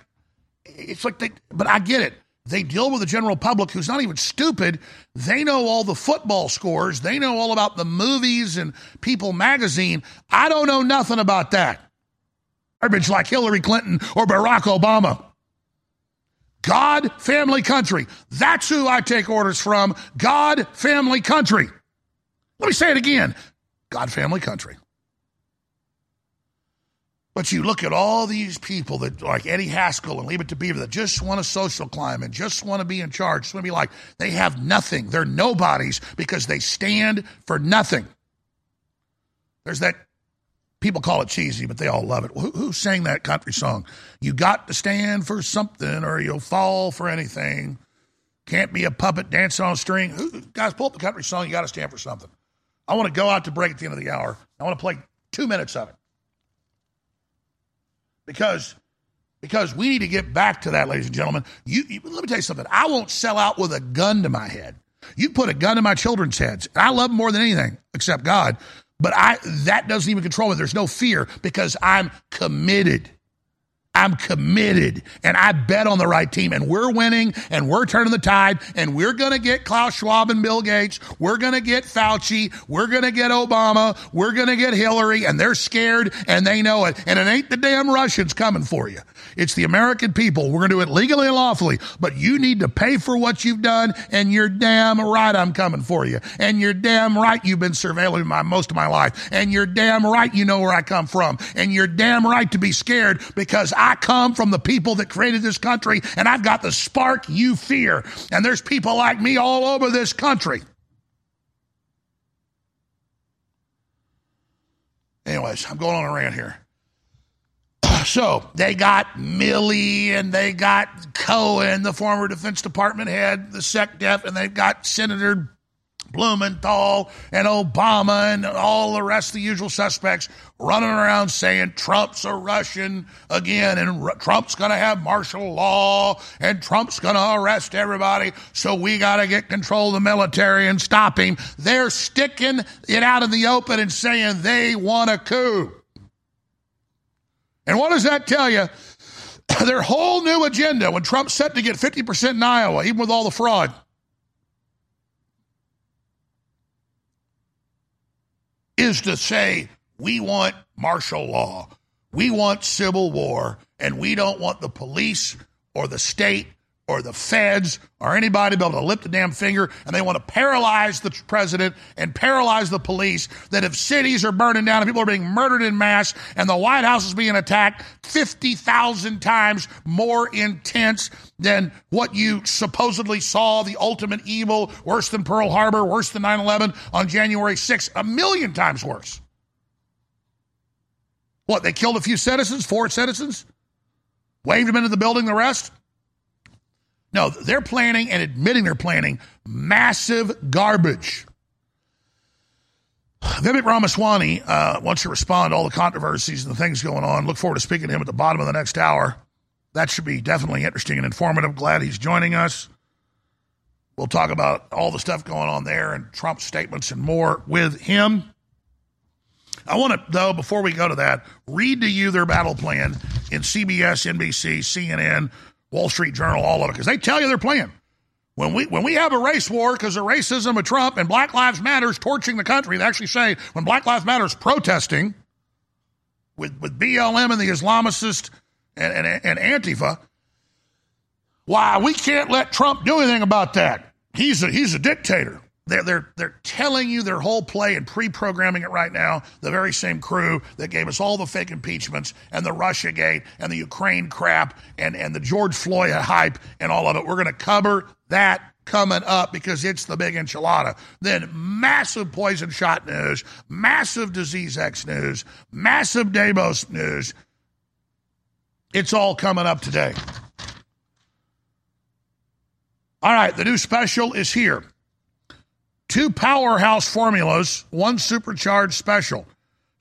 it's like they, but I get it. They deal with the general public who's not even stupid. They know all the football scores. They know all about the movies and People magazine. I don't know nothing about that. Garbage like Hillary Clinton or Barack Obama. God, family, country. That's who I take orders from. God, family, country. Let me say it again God, family, country. But you look at all these people that, like Eddie Haskell and Leave It to Beaver, that just want a social climb and just want to be in charge, just want to be like, they have nothing. They're nobodies because they stand for nothing. There's that people call it cheesy, but they all love it. Who, who sang that country song? You got to stand for something or you'll fall for anything. Can't be a puppet dancing on a string. Who, guys, pull up the country song. You got to stand for something. I want to go out to break at the end of the hour. I want to play two minutes of it because because we need to get back to that, ladies and gentlemen. You, you, let me tell you something. I won't sell out with a gun to my head. You put a gun to my children's heads. I love them more than anything except God. But I that doesn't even control me. There's no fear because I'm committed. I'm committed and I bet on the right team and we're winning and we're turning the tide and we're going to get Klaus Schwab and Bill Gates. We're going to get Fauci. We're going to get Obama. We're going to get Hillary and they're scared and they know it. And it ain't the damn Russians coming for you. It's the American people. We're going to do it legally and lawfully, but you need to pay for what you've done and you're damn right I'm coming for you. And you're damn right you've been surveilling my most of my life. And you're damn right you know where I come from. And you're damn right to be scared because I come from the people that created this country and I've got the spark you fear. And there's people like me all over this country. Anyways, I'm going on a rant here. Uh, so they got Milley and they got Cohen, the former Defense Department head, the SecDef, and they've got Senator Blumenthal and Obama and all the rest of the usual suspects running around saying Trump's a Russian again and R- Trump's going to have martial law and Trump's going to arrest everybody. So we got to get control of the military and stop him. They're sticking it out in the open and saying they want a coup. And what does that tell you? Their whole new agenda when Trump's set to get 50% in Iowa, even with all the fraud. Is to say, we want martial law, we want civil war, and we don't want the police or the state or the feds or anybody be able to lift a damn finger and they want to paralyze the president and paralyze the police that if cities are burning down and people are being murdered in mass and the White House is being attacked 50,000 times more intense than what you supposedly saw the ultimate evil worse than Pearl Harbor worse than 9/11 on January 6th a million times worse. What they killed a few citizens four citizens? Waved them into the building the rest no, they're planning and admitting they're planning massive garbage. Vivek Ramaswamy uh, wants to respond to all the controversies and the things going on. Look forward to speaking to him at the bottom of the next hour. That should be definitely interesting and informative. Glad he's joining us. We'll talk about all the stuff going on there and Trump's statements and more with him. I want to, though, before we go to that, read to you their battle plan in CBS, NBC, CNN, Wall Street Journal, all of it, because they tell you they're playing. When we when we have a race war because of racism of Trump and Black Lives Matters torching the country, they actually say when Black Lives Matters protesting with, with BLM and the Islamicist and, and, and Antifa, why we can't let Trump do anything about that. He's a he's a dictator. They're, they're, they're telling you their whole play and pre programming it right now. The very same crew that gave us all the fake impeachments and the Russia gate and the Ukraine crap and, and the George Floyd hype and all of it. We're going to cover that coming up because it's the big enchilada. Then massive poison shot news, massive disease X news, massive Davos news. It's all coming up today. All right, the new special is here two powerhouse formulas, one supercharged special.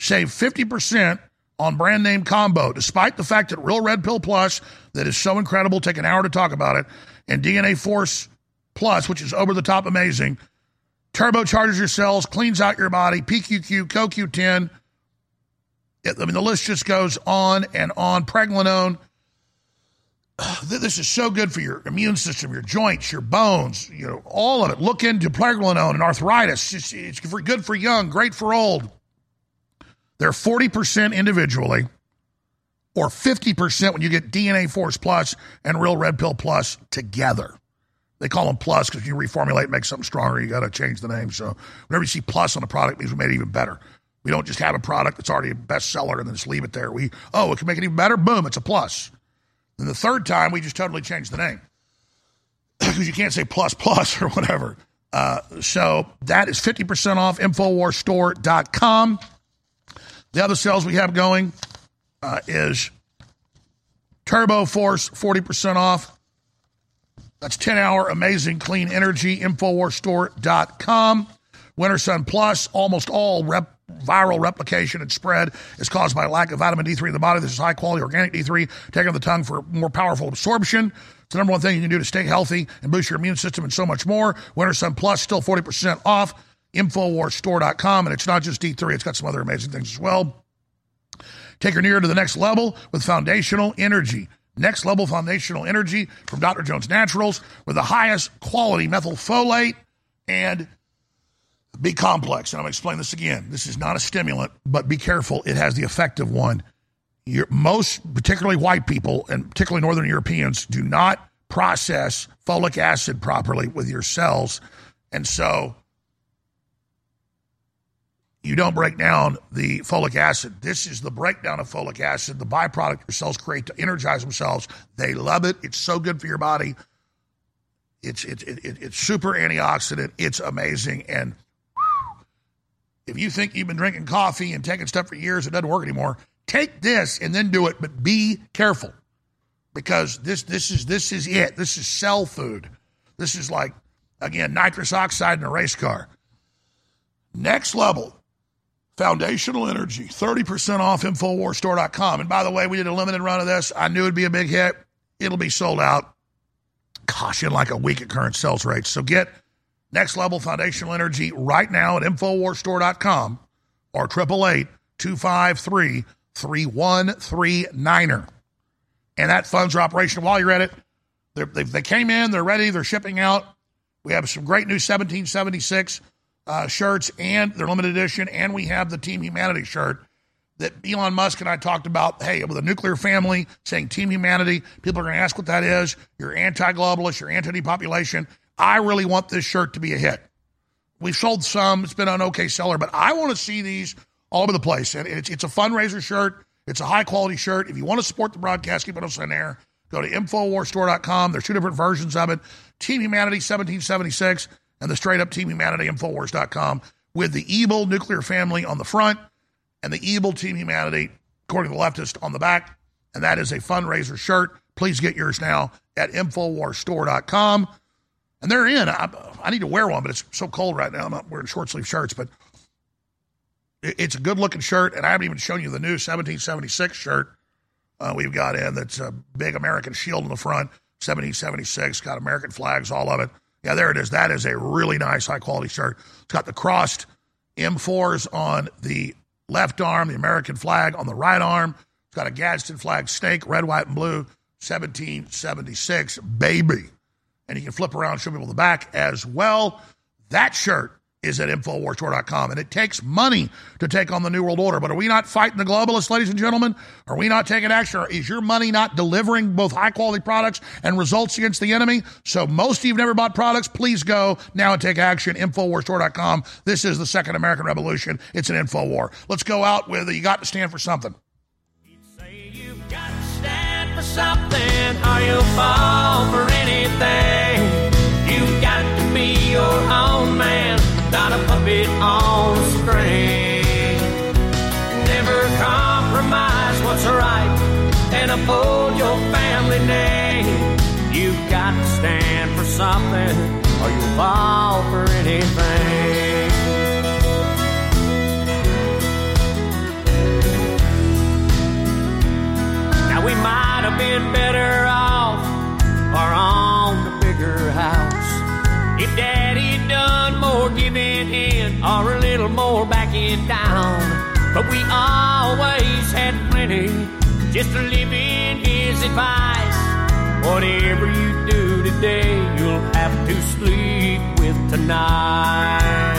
Save 50% on brand name combo, despite the fact that Real Red Pill Plus, that is so incredible, take an hour to talk about it, and DNA Force Plus, which is over the top amazing, turbocharges your cells, cleans out your body, PQQ, CoQ10. I mean, the list just goes on and on. Pregnenolone, this is so good for your immune system, your joints, your bones, you know, all of it. Look into pregnenolone and arthritis. It's, it's for, good for young, great for old. They're 40% individually or 50% when you get DNA Force Plus and Real Red Pill Plus together. They call them plus because you reformulate, make something stronger, you got to change the name. So whenever you see plus on a product, means we made it even better. We don't just have a product that's already a bestseller and then just leave it there. We, oh, it can make it even better. Boom, it's a plus. Then the third time, we just totally changed the name because you can't say plus plus or whatever. Uh, so that is 50% off InfoWarsStore.com. The other sales we have going uh, is Turbo Force, 40% off. That's 10 hour amazing clean energy, InfoWarsStore.com. Winter Sun Plus, almost all rep viral replication and spread is caused by lack of vitamin D3 in the body. This is high quality organic D3 taken on the tongue for more powerful absorption. It's the number one thing you can do to stay healthy and boost your immune system and so much more. Winter Sun Plus, still 40% off. InfoWarsStore.com. And it's not just D3, it's got some other amazing things as well. Take your near to the next level with foundational energy. Next level foundational energy from Dr. Jones Naturals with the highest quality methylfolate and B complex. And I'm going to explain this again. This is not a stimulant, but be careful. It has the effect of one. Most, particularly white people and particularly Northern Europeans, do not process folic acid properly with your cells. And so you don't break down the folic acid. This is the breakdown of folic acid, the byproduct your cells create to energize themselves. They love it. It's so good for your body. It's it's it, it's super antioxidant. It's amazing. And if you think you've been drinking coffee and taking stuff for years, it doesn't work anymore. Take this and then do it, but be careful because this this is this is it. This is cell food. This is like again nitrous oxide in a race car. Next level Foundational Energy, 30% off InfoWarsStore.com. And by the way, we did a limited run of this. I knew it'd be a big hit. It'll be sold out, gosh, in like a week at current sales rates. So get next level foundational energy right now at InfoWarsStore.com or 888 253 3139er. And that funds are operational while you're at it. They, they came in, they're ready, they're shipping out. We have some great new 1776 uh, shirts and their limited edition, and we have the Team Humanity shirt that Elon Musk and I talked about. Hey, with a nuclear family saying Team Humanity, people are going to ask what that is. You're anti-globalist, you're anti-depopulation. I really want this shirt to be a hit. We've sold some; it's been an okay seller, but I want to see these all over the place. And it's it's a fundraiser shirt. It's a high quality shirt. If you want to support the broadcast, keep us in there. Go to InfoWarsStore.com. There's two different versions of it. Team Humanity 1776 and the straight up Team Humanity Infowars.com with the evil nuclear family on the front and the evil Team Humanity, according to the leftist, on the back. And that is a fundraiser shirt. Please get yours now at InfoWarsStore.com. And they're in. I, I need to wear one, but it's so cold right now. I'm not wearing short sleeve shirts, but it's a good looking shirt. And I haven't even shown you the new 1776 shirt uh, we've got in that's a big American shield in the front. 1776, got American flags, all of it. Yeah, there it is. That is a really nice, high quality shirt. It's got the crossed M4s on the left arm, the American flag on the right arm. It's got a Gadsden flag snake, red, white, and blue, 1776, baby. And you can flip around and show people the back as well. That shirt is at InfoWarsStore.com. And it takes money to take on the New World Order. But are we not fighting the globalists, ladies and gentlemen? Are we not taking action? Is your money not delivering both high quality products and results against the enemy? So most of you have never bought products. Please go now and take action. InfoWarsStore.com. This is the second American Revolution. It's an info war. Let's go out with you got to stand for something. For something, or you'll fall for anything. You got to be your own man not a puppet on a string. Never compromise what's right and uphold your family name. You've got to stand for something or you'll fall for anything. Been better off or on the bigger house if Daddy done more giving in or a little more backing down. But we always had plenty just in his advice. Whatever you do today, you'll have to sleep with tonight.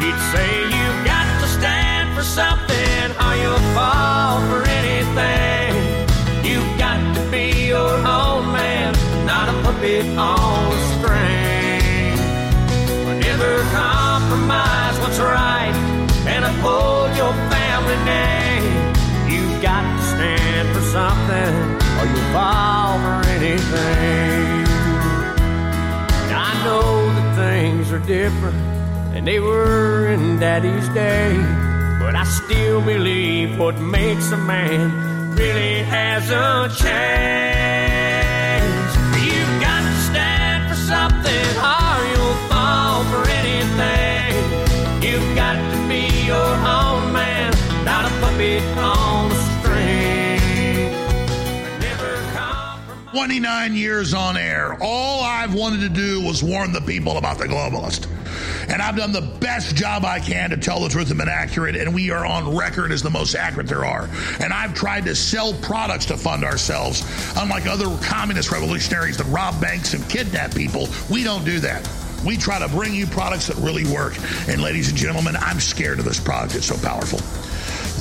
He'd say you've got to stand for something or you'll fall for anything. Puppet on a string. Never compromise what's right and uphold your family name. You've got to stand for something or you'll fall for anything. I know that things are different than they were in Daddy's day, but I still believe what makes a man really hasn't changed. Something or you'll fall for anything. You've got to be your own man, not a puppet on 29 years on air, all I've wanted to do was warn the people about the globalist. And I've done the best job I can to tell the truth and been accurate, and we are on record as the most accurate there are. And I've tried to sell products to fund ourselves, unlike other communist revolutionaries that rob banks and kidnap people. We don't do that. We try to bring you products that really work. And ladies and gentlemen, I'm scared of this product. It's so powerful.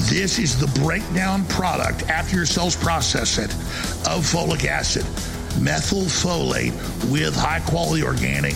This is the breakdown product after your cells process it of folic acid, methylfolate with high quality organic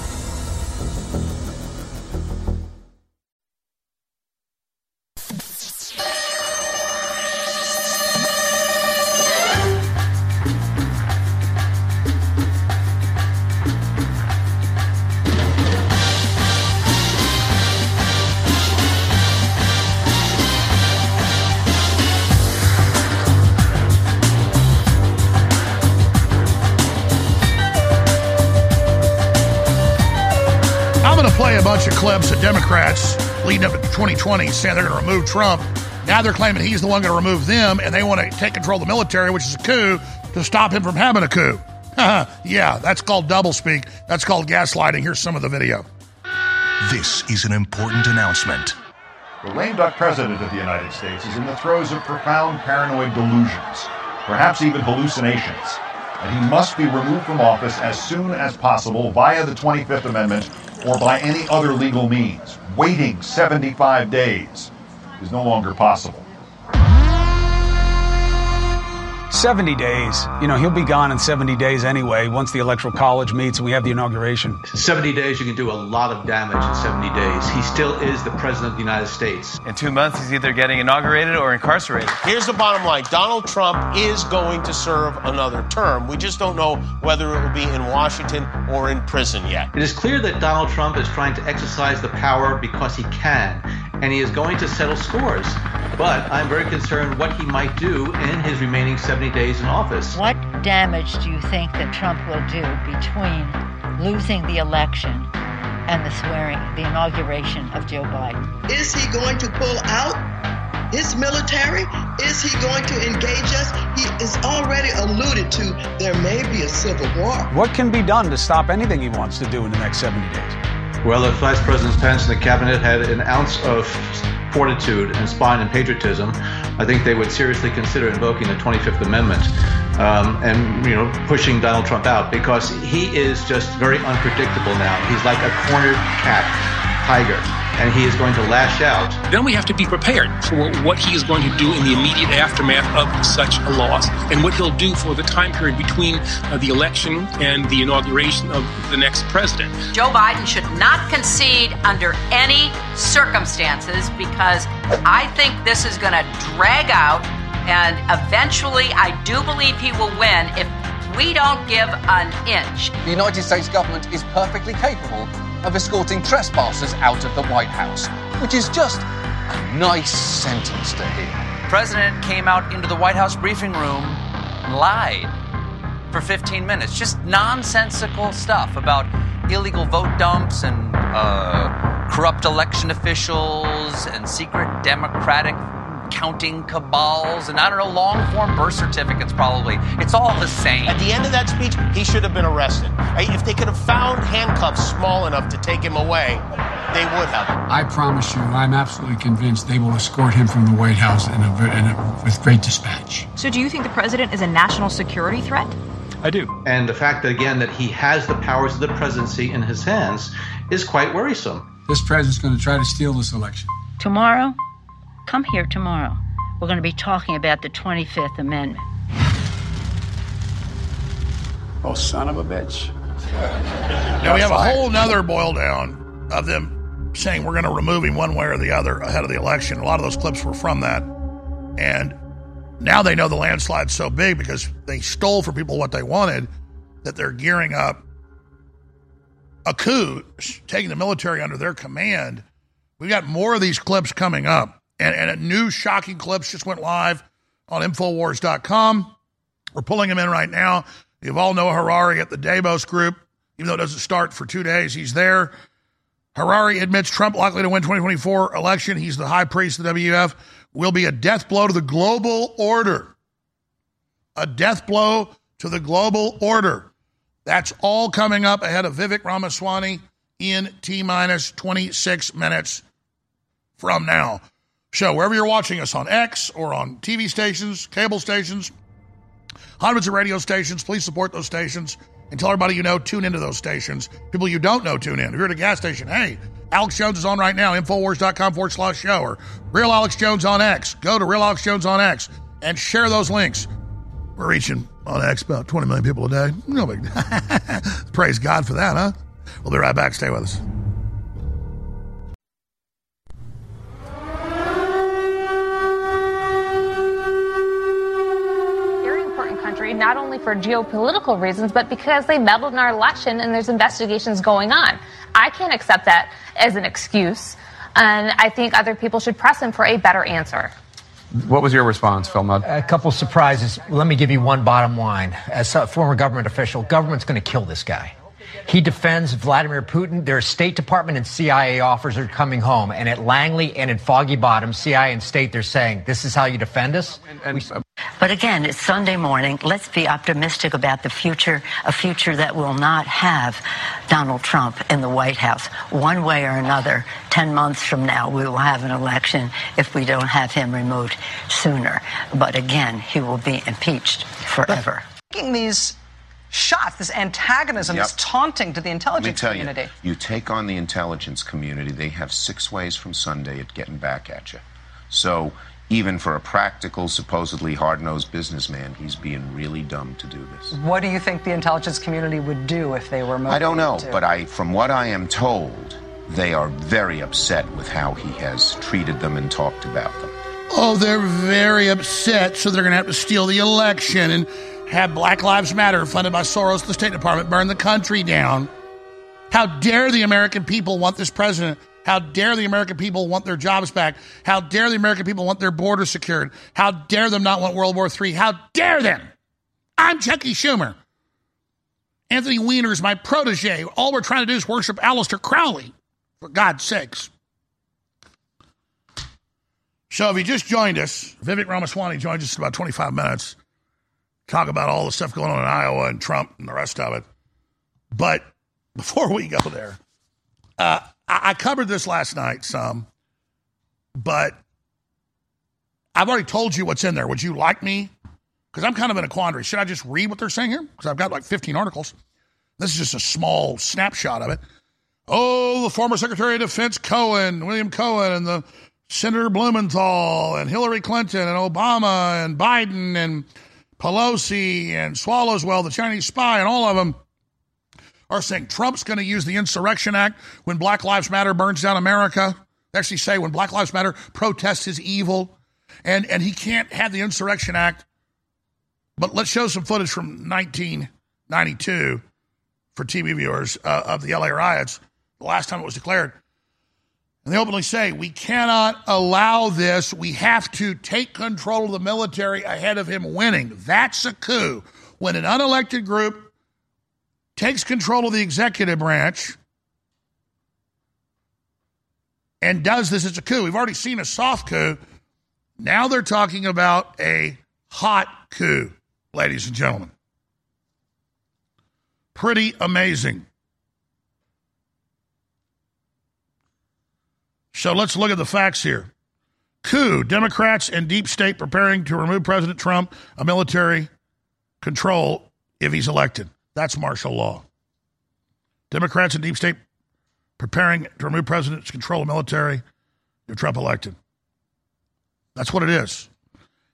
Clips of Democrats leading up to 2020 saying they're going to remove Trump. Now they're claiming he's the one going to remove them, and they want to take control of the military, which is a coup, to stop him from having a coup. yeah, that's called doublespeak. That's called gaslighting. Here's some of the video. This is an important announcement. The lame duck president of the United States is in the throes of profound paranoid delusions, perhaps even hallucinations, and he must be removed from office as soon as possible via the 25th Amendment or by any other legal means. Waiting 75 days is no longer possible. 70 days. You know, he'll be gone in 70 days anyway, once the Electoral College meets and we have the inauguration. 70 days, you can do a lot of damage in 70 days. He still is the President of the United States. In two months, he's either getting inaugurated or incarcerated. Here's the bottom line Donald Trump is going to serve another term. We just don't know whether it will be in Washington or in prison yet. It is clear that Donald Trump is trying to exercise the power because he can, and he is going to settle scores. But I'm very concerned what he might do in his remaining 70 days in office. What damage do you think that Trump will do between losing the election and the swearing, the inauguration of Joe Biden? Is he going to pull out his military? Is he going to engage us? He is already alluded to there may be a civil war. What can be done to stop anything he wants to do in the next 70 days? Well, if Vice President Pence and the cabinet had an ounce of fortitude and spine and patriotism, I think they would seriously consider invoking the 25th Amendment um, and you know pushing Donald Trump out because he is just very unpredictable now. He's like a cornered cat, tiger, and he is going to lash out. Then we have to be prepared for what he is going to do in the immediate aftermath of such a loss and what he'll do for the time period between uh, the election and the inauguration of the next president. Joe Biden should not concede under any circumstances because I think this is going to drag out and eventually I do believe he will win if we don't give an inch. The United States government is perfectly capable of escorting trespassers out of the White House, which is just a nice sentence to hear. The president came out into the White House briefing room and lied for 15 minutes. Just nonsensical stuff about illegal vote dumps and uh, corrupt election officials and secret Democratic counting cabals and I don't know, long form birth certificates, probably. It's all the same. At the end of that speech, he should have been arrested. If they could have found handcuffs small enough to take him away, they would have. I promise you, I'm absolutely convinced they will escort him from the White House in a, in a, with great dispatch. So, do you think the president is a national security threat? I do. And the fact that, again, that he has the powers of the presidency in his hands is quite worrisome. This president's going to try to steal this election. Tomorrow, come here tomorrow. We're going to be talking about the 25th Amendment. Oh, son of a bitch. Now we have a whole nother boil down of them saying we're going to remove him one way or the other ahead of the election. A lot of those clips were from that. And now they know the landslide's so big because they stole from people what they wanted that they're gearing up a coup, taking the military under their command We've got more of these clips coming up, and, and new shocking clips just went live on Infowars.com. We're pulling them in right now. Yuval Noah Harari at the Davos Group, even though it doesn't start for two days. He's there. Harari admits Trump likely to win 2024 election. He's the high priest of the WF. Will be a death blow to the global order. A death blow to the global order. That's all coming up ahead of Vivek Ramaswamy in T minus 26 minutes from now. So, wherever you're watching us on X or on TV stations, cable stations, hundreds of radio stations, please support those stations and tell everybody you know tune into those stations. People you don't know tune in. If you're at a gas station, hey, Alex Jones is on right now, Infowars.com forward slash show, or Real Alex Jones on X. Go to Real Alex Jones on X and share those links. We're reaching on X about 20 million people a day. No big Praise God for that, huh? We'll be right back. Stay with us. Not only for geopolitical reasons, but because they meddled in our election and there's investigations going on. I can't accept that as an excuse, and I think other people should press him for a better answer. What was your response, Phil Mudd? A couple surprises. Let me give you one bottom line. As a former government official, government's going to kill this guy. He defends Vladimir Putin. Their State Department and CIA officers are coming home. And at Langley and in Foggy Bottom, CIA and State, they're saying, this is how you defend us? We- uh, But again, it's Sunday morning. Let's be optimistic about the future, a future that will not have Donald Trump in the White House. One way or another, 10 months from now, we will have an election if we don't have him removed sooner. But again, he will be impeached forever. Taking these shots, this antagonism, this taunting to the Let me intelligence tell community. you, you take on the intelligence community, they have six ways from Sunday at getting back at you. So even for a practical, supposedly hard-nosed businessman, he's being really dumb to do this. What do you think the intelligence community would do if they were motivated I don't know, to? but I, from what I am told, they are very upset with how he has treated them and talked about them. Oh, they're very upset, so they're going to have to steal the election and have Black Lives Matter, funded by Soros, the State Department, burn the country down. How dare the American people want this president? How dare the American people want their jobs back? How dare the American people want their border secured? How dare them not want World War III? How dare them? I'm Chucky Schumer. Anthony Weiner is my protege. All we're trying to do is worship Aleister Crowley, for God's sakes. So if you just joined us, Vivek Ramaswamy joined us in about 25 minutes. Talk about all the stuff going on in Iowa and Trump and the rest of it. But before we go there, uh, I, I covered this last night some, but I've already told you what's in there. Would you like me? Because I'm kind of in a quandary. Should I just read what they're saying here? Because I've got like 15 articles. This is just a small snapshot of it. Oh, the former Secretary of Defense Cohen, William Cohen, and the Senator Blumenthal, and Hillary Clinton, and Obama, and Biden, and Pelosi, and Swallowswell, the Chinese spy, and all of them are saying Trump's going to use the Insurrection Act when Black Lives Matter burns down America. They actually say when Black Lives Matter protests is evil, and and he can't have the Insurrection Act. But let's show some footage from 1992 for TV viewers uh, of the LA riots, the last time it was declared. And they openly say, we cannot allow this. We have to take control of the military ahead of him winning. That's a coup. When an unelected group takes control of the executive branch and does this, it's a coup. We've already seen a soft coup. Now they're talking about a hot coup, ladies and gentlemen. Pretty amazing. So let's look at the facts here. Coup Democrats and deep state preparing to remove President Trump a military control if he's elected. That's martial law. Democrats and deep state preparing to remove president's control of military if Trump elected. That's what it is.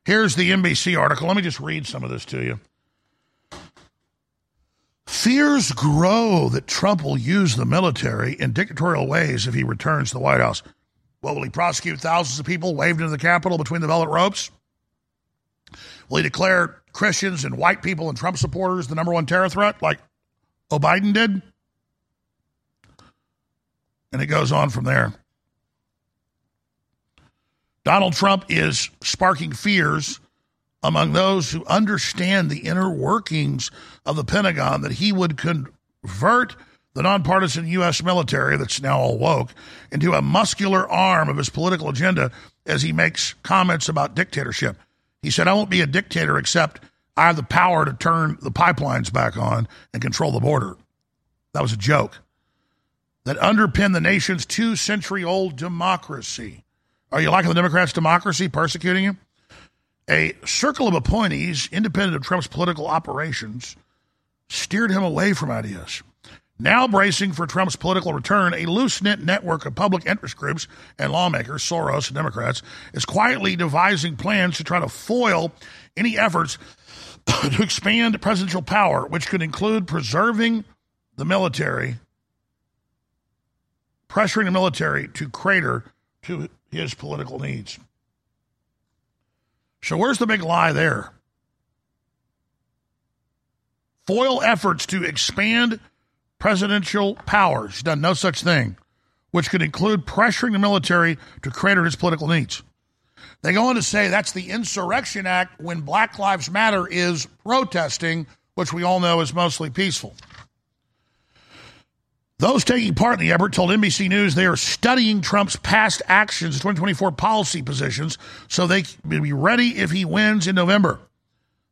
Here's the NBC article. Let me just read some of this to you. Fears grow that Trump will use the military in dictatorial ways if he returns to the White House. What will he prosecute thousands of people waved into the Capitol between the velvet ropes? Will he declare Christians and white people and Trump supporters the number one terror threat like O'Biden did? And it goes on from there. Donald Trump is sparking fears among those who understand the inner workings of the Pentagon that he would convert the nonpartisan U.S. military that's now all woke into a muscular arm of his political agenda as he makes comments about dictatorship. He said, I won't be a dictator except I have the power to turn the pipelines back on and control the border. That was a joke that underpinned the nation's two century old democracy. Are you liking the Democrats' democracy persecuting you? A circle of appointees, independent of Trump's political operations, steered him away from ideas. Now bracing for Trump's political return, a loose knit network of public interest groups and lawmakers, Soros and Democrats, is quietly devising plans to try to foil any efforts to expand presidential power, which could include preserving the military, pressuring the military to crater to his political needs. So, where's the big lie there? Foil efforts to expand presidential powers. Done no such thing, which could include pressuring the military to crater his political needs. They go on to say that's the Insurrection Act when Black Lives Matter is protesting, which we all know is mostly peaceful. Those taking part in the effort told NBC News they are studying Trump's past actions, 2024 policy positions, so they can be ready if he wins in November.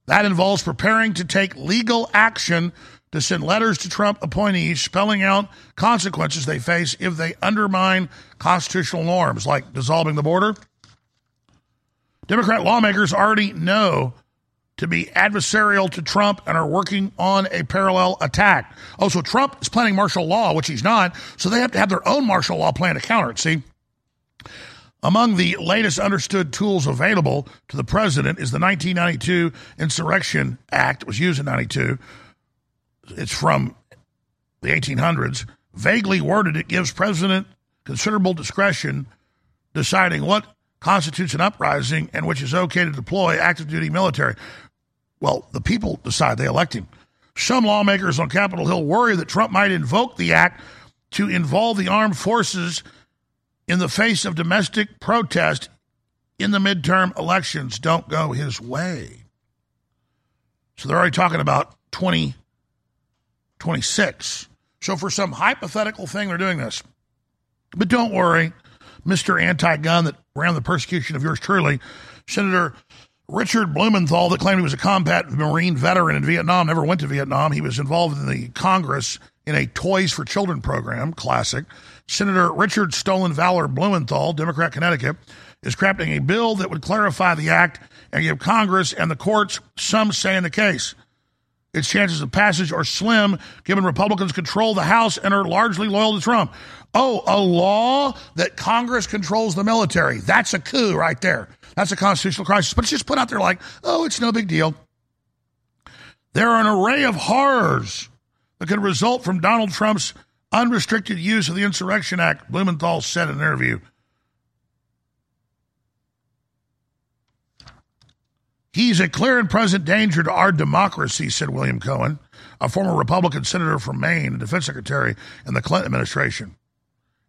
That involves preparing to take legal action to send letters to Trump appointees spelling out consequences they face if they undermine constitutional norms, like dissolving the border. Democrat lawmakers already know to be adversarial to Trump and are working on a parallel attack. Oh, so Trump is planning martial law, which he's not, so they have to have their own martial law plan to counter it. See? Among the latest understood tools available to the president is the 1992 Insurrection Act. It was used in 92 it's from the 1800s, vaguely worded, it gives president considerable discretion deciding what constitutes an uprising and which is okay to deploy active duty military. Well, the people decide, they elect him. Some lawmakers on Capitol Hill worry that Trump might invoke the act to involve the armed forces in the face of domestic protest in the midterm elections don't go his way. So they're already talking about 20 So for some hypothetical thing, they're doing this. But don't worry, Mr. Anti gun that ran the persecution of yours truly, Senator Richard Blumenthal, that claimed he was a combat Marine veteran in Vietnam, never went to Vietnam. He was involved in the Congress in a Toys for Children program, classic. Senator Richard Stolen Valor Blumenthal, Democrat Connecticut, is crafting a bill that would clarify the act and give Congress and the courts some say in the case. Its chances of passage are slim, given Republicans control the House and are largely loyal to Trump. Oh, a law that Congress controls the military. That's a coup right there. That's a constitutional crisis. But it's just put out there like, oh, it's no big deal. There are an array of horrors that could result from Donald Trump's unrestricted use of the Insurrection Act, Blumenthal said in an interview. He's a clear and present danger to our democracy, said William Cohen, a former Republican senator from Maine and defense secretary in the Clinton administration.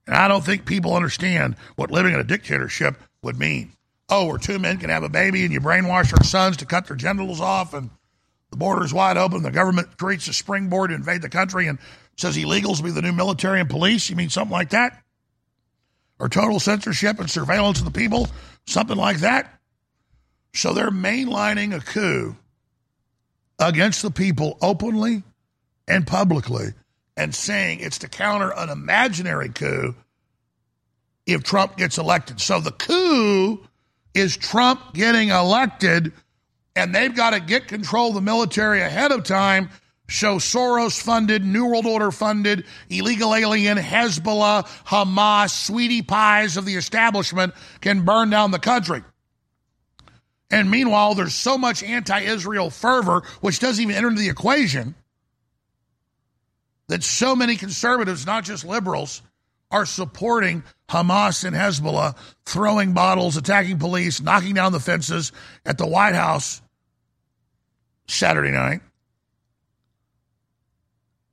And I don't think people understand what living in a dictatorship would mean. Oh, where two men can have a baby and you brainwash their sons to cut their genitals off and the border's wide open. The government creates a springboard to invade the country and says illegals will be the new military and police. You mean something like that? Or total censorship and surveillance of the people? Something like that? So they're mainlining a coup against the people openly and publicly and saying it's to counter an imaginary coup if Trump gets elected. So the coup is Trump getting elected, and they've got to get control of the military ahead of time. So Soros funded, New World Order funded, illegal alien, Hezbollah, Hamas, sweetie pies of the establishment can burn down the country. And meanwhile, there's so much anti Israel fervor, which doesn't even enter into the equation, that so many conservatives, not just liberals, are supporting Hamas and Hezbollah, throwing bottles, attacking police, knocking down the fences at the White House Saturday night.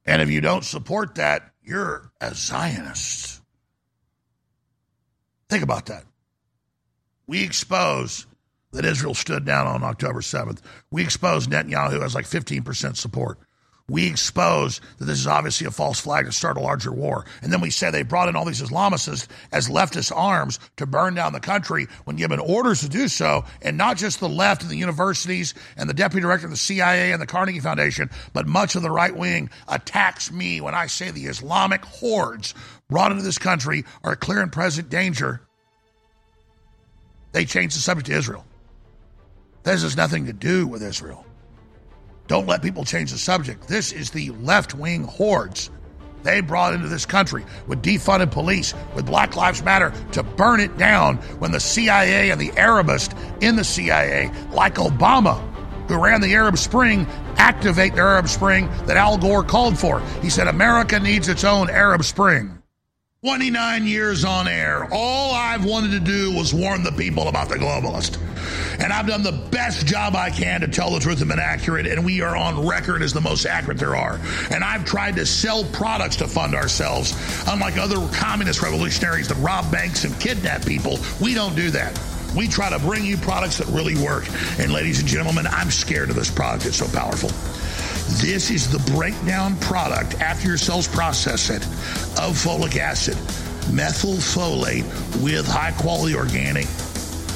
And if you don't support that, you're a Zionist. Think about that We expose that Israel stood down on October 7th. We expose Netanyahu has like 15% support. We expose that this is obviously a false flag to start a larger war. And then we say they brought in all these Islamists as leftist arms to burn down the country when given orders to do so. And not just the left and the universities and the deputy director of the CIA and the Carnegie Foundation, but much of the right wing attacks me when I say the Islamic hordes brought into this country are a clear and present danger. They changed the subject to Israel. This has nothing to do with Israel. Don't let people change the subject. This is the left wing hordes they brought into this country with defunded police, with Black Lives Matter to burn it down when the CIA and the Arabist in the CIA, like Obama, who ran the Arab Spring, activate the Arab Spring that Al Gore called for. He said America needs its own Arab Spring. 29 years on air. All I've wanted to do was warn the people about the globalist. And I've done the best job I can to tell the truth and been accurate, and we are on record as the most accurate there are. And I've tried to sell products to fund ourselves. Unlike other communist revolutionaries that rob banks and kidnap people, we don't do that. We try to bring you products that really work. And ladies and gentlemen, I'm scared of this product. It's so powerful. This is the breakdown product after your cells process it of folic acid, methylfolate with high quality organic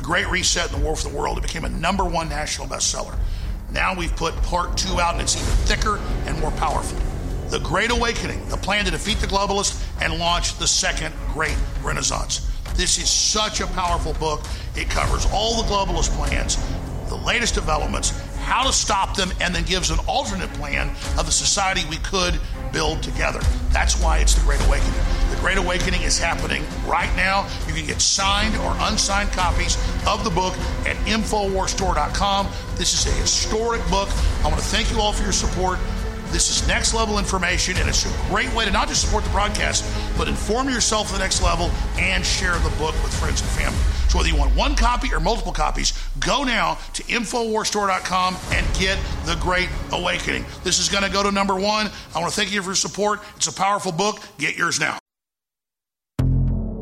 The Great Reset and the War for the World. It became a number one national bestseller. Now we've put part two out, and it's even thicker and more powerful. The Great Awakening, the plan to defeat the globalists and launch the second Great Renaissance. This is such a powerful book. It covers all the globalist plans, the latest developments, how to stop them, and then gives an alternate plan of the society we could build together. That's why it's the Great Awakening. Great Awakening is happening right now. You can get signed or unsigned copies of the book at InfoWarsStore.com. This is a historic book. I want to thank you all for your support. This is next level information, and it's a great way to not just support the broadcast, but inform yourself to the next level and share the book with friends and family. So whether you want one copy or multiple copies, go now to InfoWarsStore.com and get The Great Awakening. This is going to go to number one. I want to thank you for your support. It's a powerful book. Get yours now.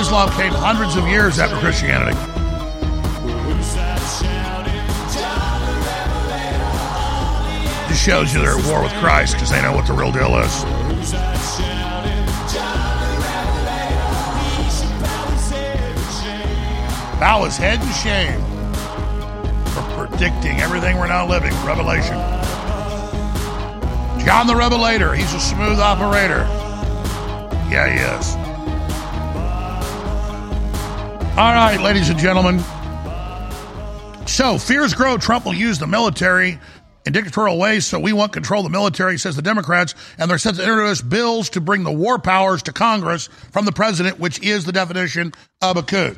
Islam came hundreds of years after Christianity. This shows you they're at war with Christ because they know what the real deal is. Bow his head in shame for predicting everything we're now living. Revelation. John the Revelator, he's a smooth operator. Yeah, he is. All right, ladies and gentlemen. So, fears grow. Trump will use the military in dictatorial ways, so we want control of the military, says the Democrats, and they're set to introduce bills to bring the war powers to Congress from the president, which is the definition of a coup.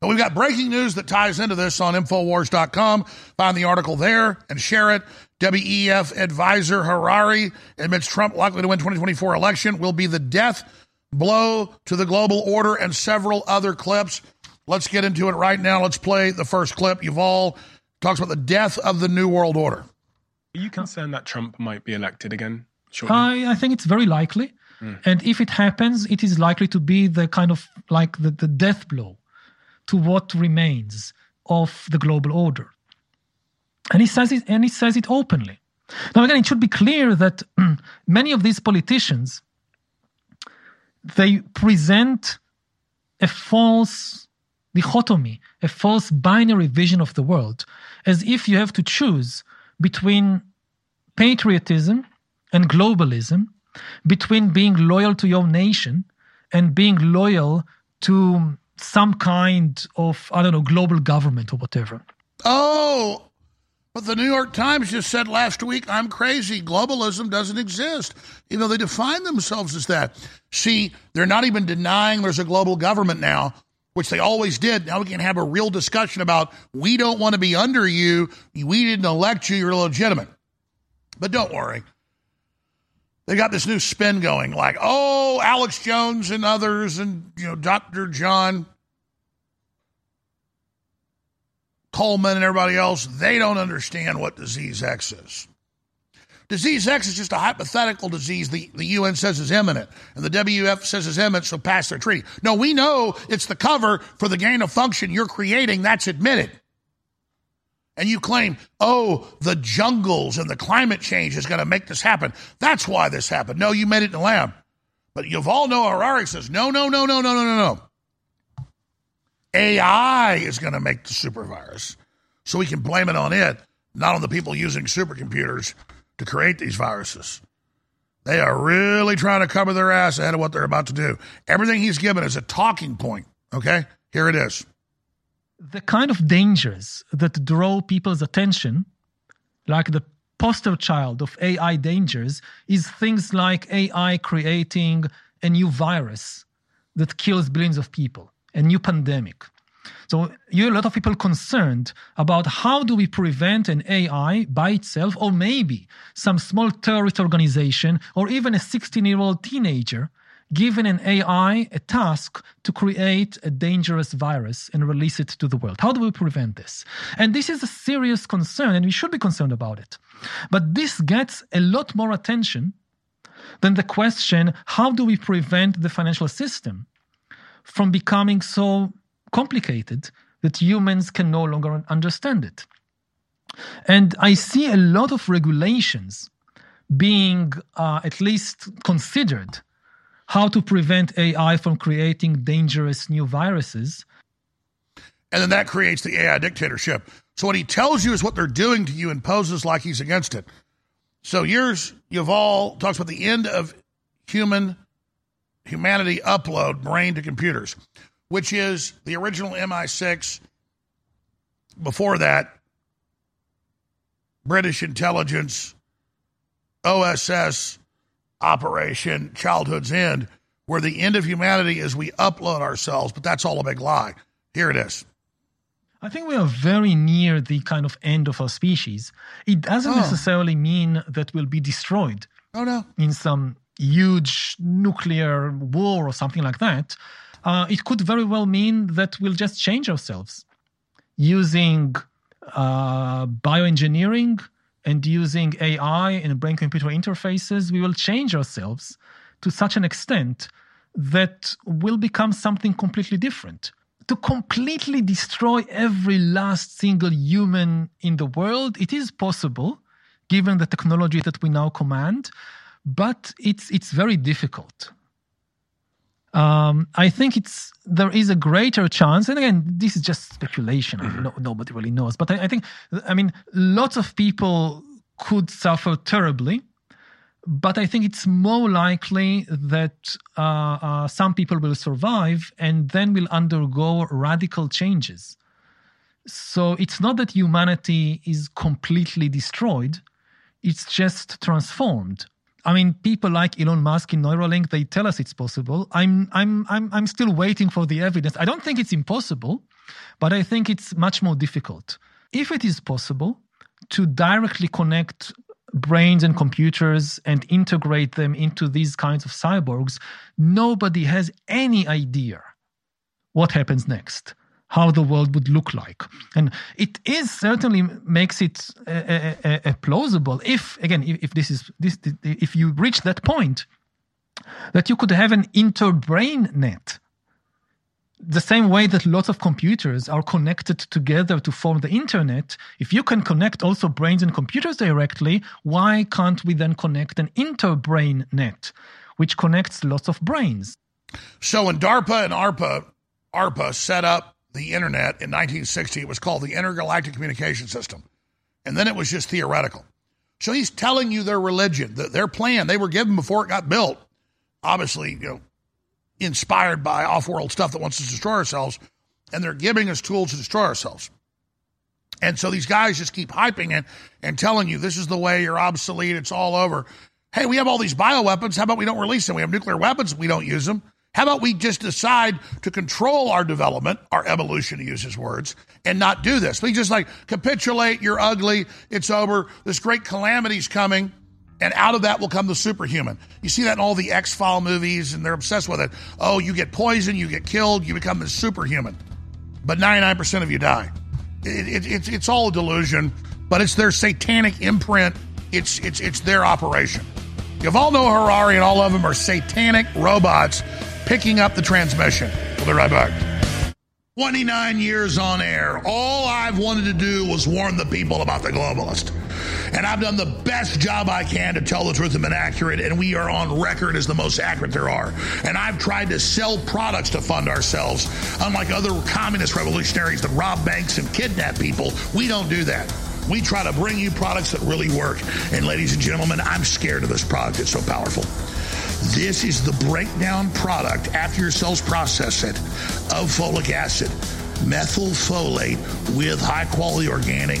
But we've got breaking news that ties into this on Infowars.com. Find the article there and share it. WEF advisor Harari admits Trump likely to win 2024 election will be the death blow to the global order and several other clips. Let's get into it right now. Let's play the first clip. Yuval talks about the death of the New World Order. Are you concerned that Trump might be elected again? shortly? I, I think it's very likely. Mm. And if it happens, it is likely to be the kind of like the, the death blow to what remains of the global order. And he says it and he says it openly. Now again, it should be clear that many of these politicians they present a false dichotomy, a false binary vision of the world, as if you have to choose between patriotism and globalism, between being loyal to your nation and being loyal to some kind of, I don't know, global government or whatever. Oh, but the New York Times just said last week, I'm crazy. Globalism doesn't exist. You know, they define themselves as that. See, they're not even denying there's a global government now, which they always did. Now we can have a real discussion about we don't want to be under you. We didn't elect you. You're illegitimate. But don't worry. They got this new spin going like, oh, Alex Jones and others, and, you know, Dr. John Coleman and everybody else, they don't understand what disease X is. Disease X is just a hypothetical disease the, the UN says is imminent, and the WF says is imminent, so pass their treaty. No, we know it's the cover for the gain of function you're creating, that's admitted. And you claim, oh, the jungles and the climate change is going to make this happen. That's why this happened. No, you made it in the lab. But Yuval Noah Harari says, no, no, no, no, no, no, no, no. AI is going to make the super virus. So we can blame it on it, not on the people using supercomputers to create these viruses. They are really trying to cover their ass ahead of what they're about to do. Everything he's given is a talking point. Okay? Here it is. The kind of dangers that draw people's attention, like the poster child of AI dangers, is things like AI creating a new virus that kills billions of people, a new pandemic. So you a lot of people concerned about how do we prevent an AI by itself, or maybe some small terrorist organization, or even a 16-year-old teenager, given an AI a task to create a dangerous virus and release it to the world. How do we prevent this? And this is a serious concern, and we should be concerned about it. But this gets a lot more attention than the question how do we prevent the financial system from becoming so complicated that humans can no longer understand it. And I see a lot of regulations being uh, at least considered how to prevent AI from creating dangerous new viruses. And then that creates the AI dictatorship. So what he tells you is what they're doing to you and poses like he's against it. So yours, Yuval, talks about the end of human humanity upload brain to computers, which is the original MI6. Before that, British intelligence, OSS operation, Childhood's End, where the end of humanity is we upload ourselves, but that's all a big lie. Here it is. I think we are very near the kind of end of our species. It doesn't Oh. necessarily mean that we'll be destroyed. Oh, no. In some huge nuclear war or something like that. Uh, it could very well mean that we'll just change ourselves using uh, bioengineering and using AI and brain computer interfaces. We will change ourselves to such an extent that we'll become something completely different. To completely destroy every last single human in the world, it is possible, given the technology that we now command, but it's it's very difficult. Um, I think it's there is a greater chance, and again, this is just speculation. Mean, no, nobody really knows, but I, I think I mean lots of people could suffer terribly, but I think it's more likely that uh, uh, some people will survive and then will undergo radical changes So it's not that humanity is completely destroyed, it's just transformed. I mean, people like Elon Musk in Neuralink, they tell us it's possible. I'm, I'm, I'm, I'm still waiting for the evidence. I don't think it's impossible, but I think it's much more difficult. If it is possible to directly connect brains and computers and integrate them into these kinds of cyborgs, nobody has any idea what happens next how the world would look like and it is certainly makes it uh, uh, uh, uh, plausible if again if, if this is this if you reach that point that you could have an interbrain net the same way that lots of computers are connected together to form the internet, if you can connect also brains and computers directly, why can't we then connect an interbrain net, which connects lots of brains? So when DARPA and ARPA, ARPA set up the internet in 1960, it was called the Intergalactic Communication System. And then it was just theoretical. So he's telling you their religion, their plan they were given before it got built. Obviously, you know, inspired by off world stuff that wants to destroy ourselves, and they're giving us tools to destroy ourselves. And so these guys just keep hyping it and telling you this is the way you're obsolete, it's all over. Hey, we have all these bioweapons. How about we don't release them? We have nuclear weapons, we don't use them. How about we just decide to control our development, our evolution, to use his words, and not do this? We just like capitulate, you're ugly, it's over, this great calamity's coming. And out of that will come the superhuman. You see that in all the X File movies, and they're obsessed with it. Oh, you get poisoned, you get killed, you become the superhuman. But 99% of you die. It, it, it's, it's all a delusion, but it's their satanic imprint. It's, it's, it's their operation. Yuval Noah Harari and all of them are satanic robots picking up the transmission. We'll be right back. 29 years on air. All I've wanted to do was warn the people about the globalist. And I've done the best job I can to tell the truth and been accurate, and we are on record as the most accurate there are. And I've tried to sell products to fund ourselves. Unlike other communist revolutionaries that rob banks and kidnap people, we don't do that. We try to bring you products that really work. And ladies and gentlemen, I'm scared of this product. It's so powerful. This is the breakdown product after your cells process it of folic acid, methylfolate with high quality organic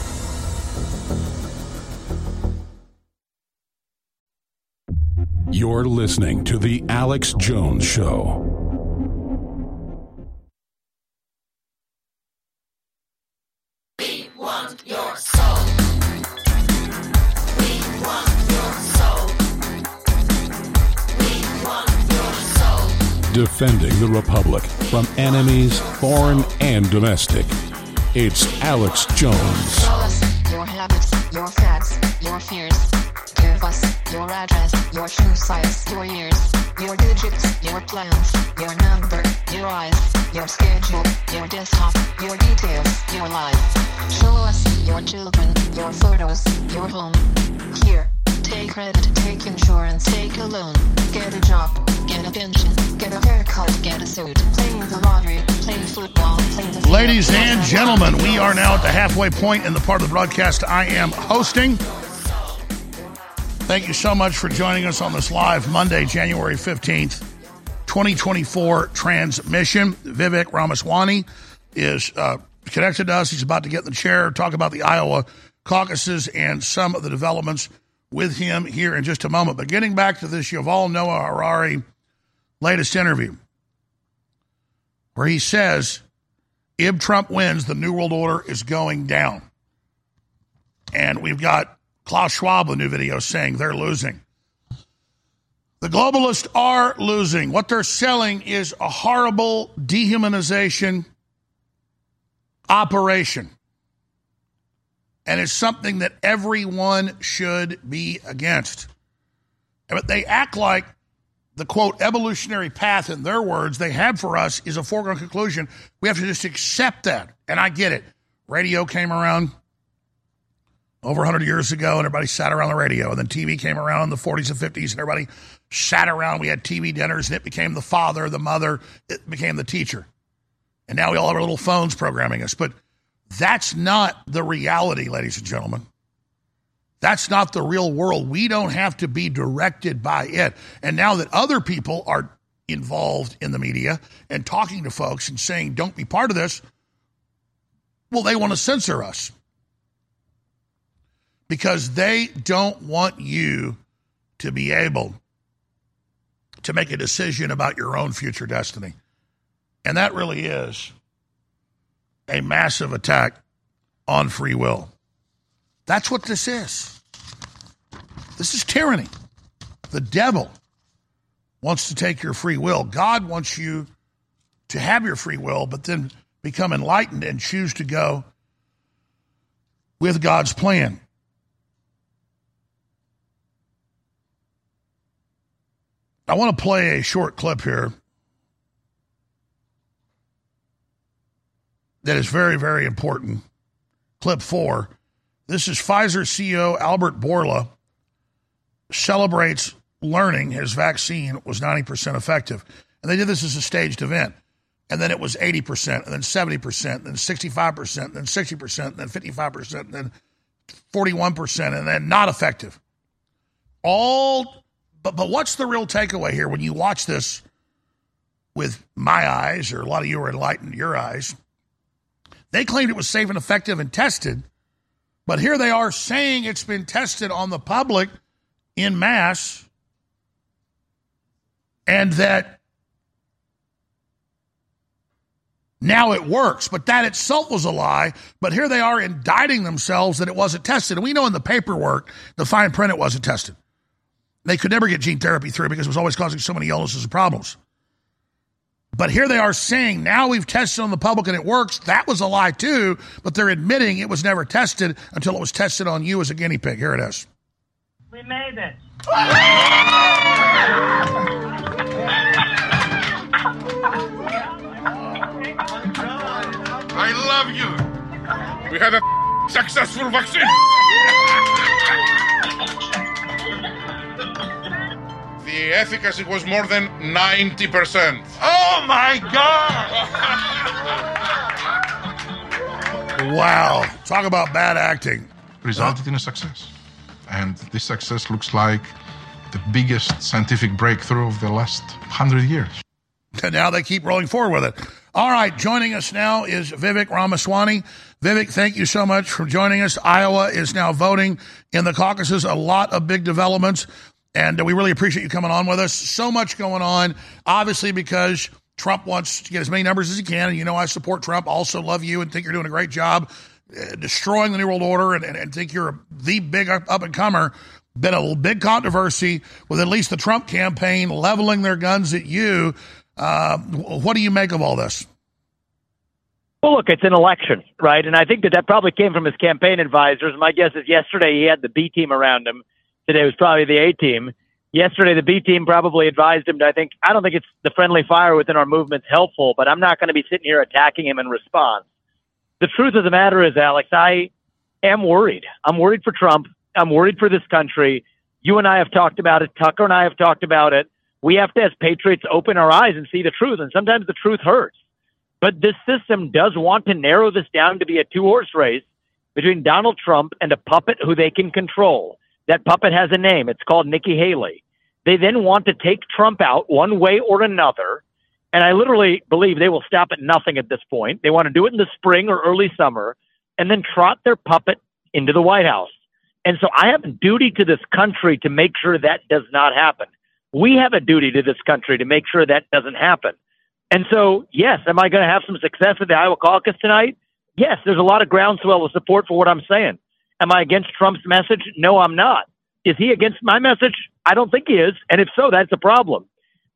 You're listening to The Alex Jones Show. Defending the Republic from enemies, foreign and domestic. It's Alex Jones. Your habits, your facts, your fears. Give us your address, your shoe size, your years, your digits, your plans, your number, your eyes, your schedule, your desktop, your details, your life. Show us your children, your photos, your home. Here, take credit, take insurance, take a loan, get a job, get a pension, get a haircut, get a suit, play the lottery, play football, play the Ladies and gentlemen, we are now at the halfway point in the part of the broadcast I am hosting. Thank you so much for joining us on this live Monday, January 15th, 2024 transmission. Vivek Ramaswamy is uh, connected to us. He's about to get in the chair, talk about the Iowa caucuses and some of the developments with him here in just a moment. But getting back to this Yuval Noah Harari latest interview, where he says if Trump wins, the New World Order is going down. And we've got Klaus Schwab, a new video saying they're losing. The globalists are losing. What they're selling is a horrible dehumanization operation. And it's something that everyone should be against. But they act like the quote evolutionary path, in their words, they have for us is a foregone conclusion. We have to just accept that. And I get it. Radio came around, over 100 years ago, and everybody sat around the radio. And then TV came around in the 40s and 50s, and everybody sat around. We had TV dinners, and it became the father, the mother, it became the teacher. And now we all have our little phones programming us. But that's not the reality, ladies and gentlemen. That's not the real world. We don't have to be directed by it. And now that other people are involved in the media and talking to folks and saying, don't be part of this, well, they want to censor us because they don't want you to be able to make a decision about your own future destiny. And that really is a massive attack on free will. That's what this is. This is tyranny. The devil wants to take your free will. God wants you to have your free will, but then become enlightened and choose to go with God's plan. I want to play a short clip here that is very, very important. Clip four. This is Pfizer CEO Albert Bourla celebrates learning his vaccine was 90% effective. And they did this as a staged event. And then it was 80%, and then 70%, and then 65%, and then 60%, and then 55%, and then 41%, and then not effective. All, but, but what's the real takeaway here when you watch this with my eyes, or a lot of you are enlightened, your eyes? They claimed it was safe and effective and tested, but here they are saying it's been tested on the public in mass and that now it works. But that itself was a lie. But here they are indicting themselves that it wasn't tested. And we know in the paperwork, the fine print, it wasn't tested. They could never get gene therapy through because it was always causing so many illnesses and problems. But here they are saying now we've tested on the public and it works. That was a lie too, but they're admitting it was never tested until it was tested on you as a guinea pig. Here it is. We made it. I love you. We had a successful vaccine. the efficacy was more than 90%. Oh my God! Wow. Talk about bad acting. Resulted in a success. And this success looks like the biggest scientific breakthrough of the last hundred years. And now they keep rolling forward with it. All right, joining us now is Vivek Ramaswamy. Vivek, thank you so much for joining us. Iowa is now voting in the caucuses. A lot of big developments, and we really appreciate you coming on with us. So much going on, obviously, because Trump wants to get as many numbers as he can. And you know, I support Trump, also love you, and think you're doing a great job uh, destroying the New World Order and, and, and think you're the big up, up and comer. Been a big controversy with at least the Trump campaign leveling their guns at you. Uh, what do you make of all this? Well, look, it's an election, right? And I think that that probably came from his campaign advisors. My guess is yesterday he had the B team around him. Today was probably the A team. Yesterday, the B team probably advised him to, I think, I don't think it's the friendly fire within our movement's helpful, but I'm not going to be sitting here attacking him in response. The truth of the matter is, Alex, I am worried. I'm worried for Trump. I'm worried for this country. You and I have talked about it. Tucker and I have talked about it. We have to, as patriots, open our eyes and see the truth. And sometimes the truth hurts. But this system does want to narrow this down to be a two horse race between Donald Trump and a puppet who they can control. That puppet has a name. It's called Nikki Haley. They then want to take Trump out one way or another. And I literally believe they will stop at nothing at this point. They want to do it in the spring or early summer and then trot their puppet into the White House. And so I have a duty to this country to make sure that does not happen. We have a duty to this country to make sure that doesn't happen. And so, yes, am I going to have some success at the Iowa caucus tonight? Yes, there's a lot of groundswell of support for what I'm saying. Am I against Trump's message? No, I'm not. Is he against my message? I don't think he is. And if so, that's a problem.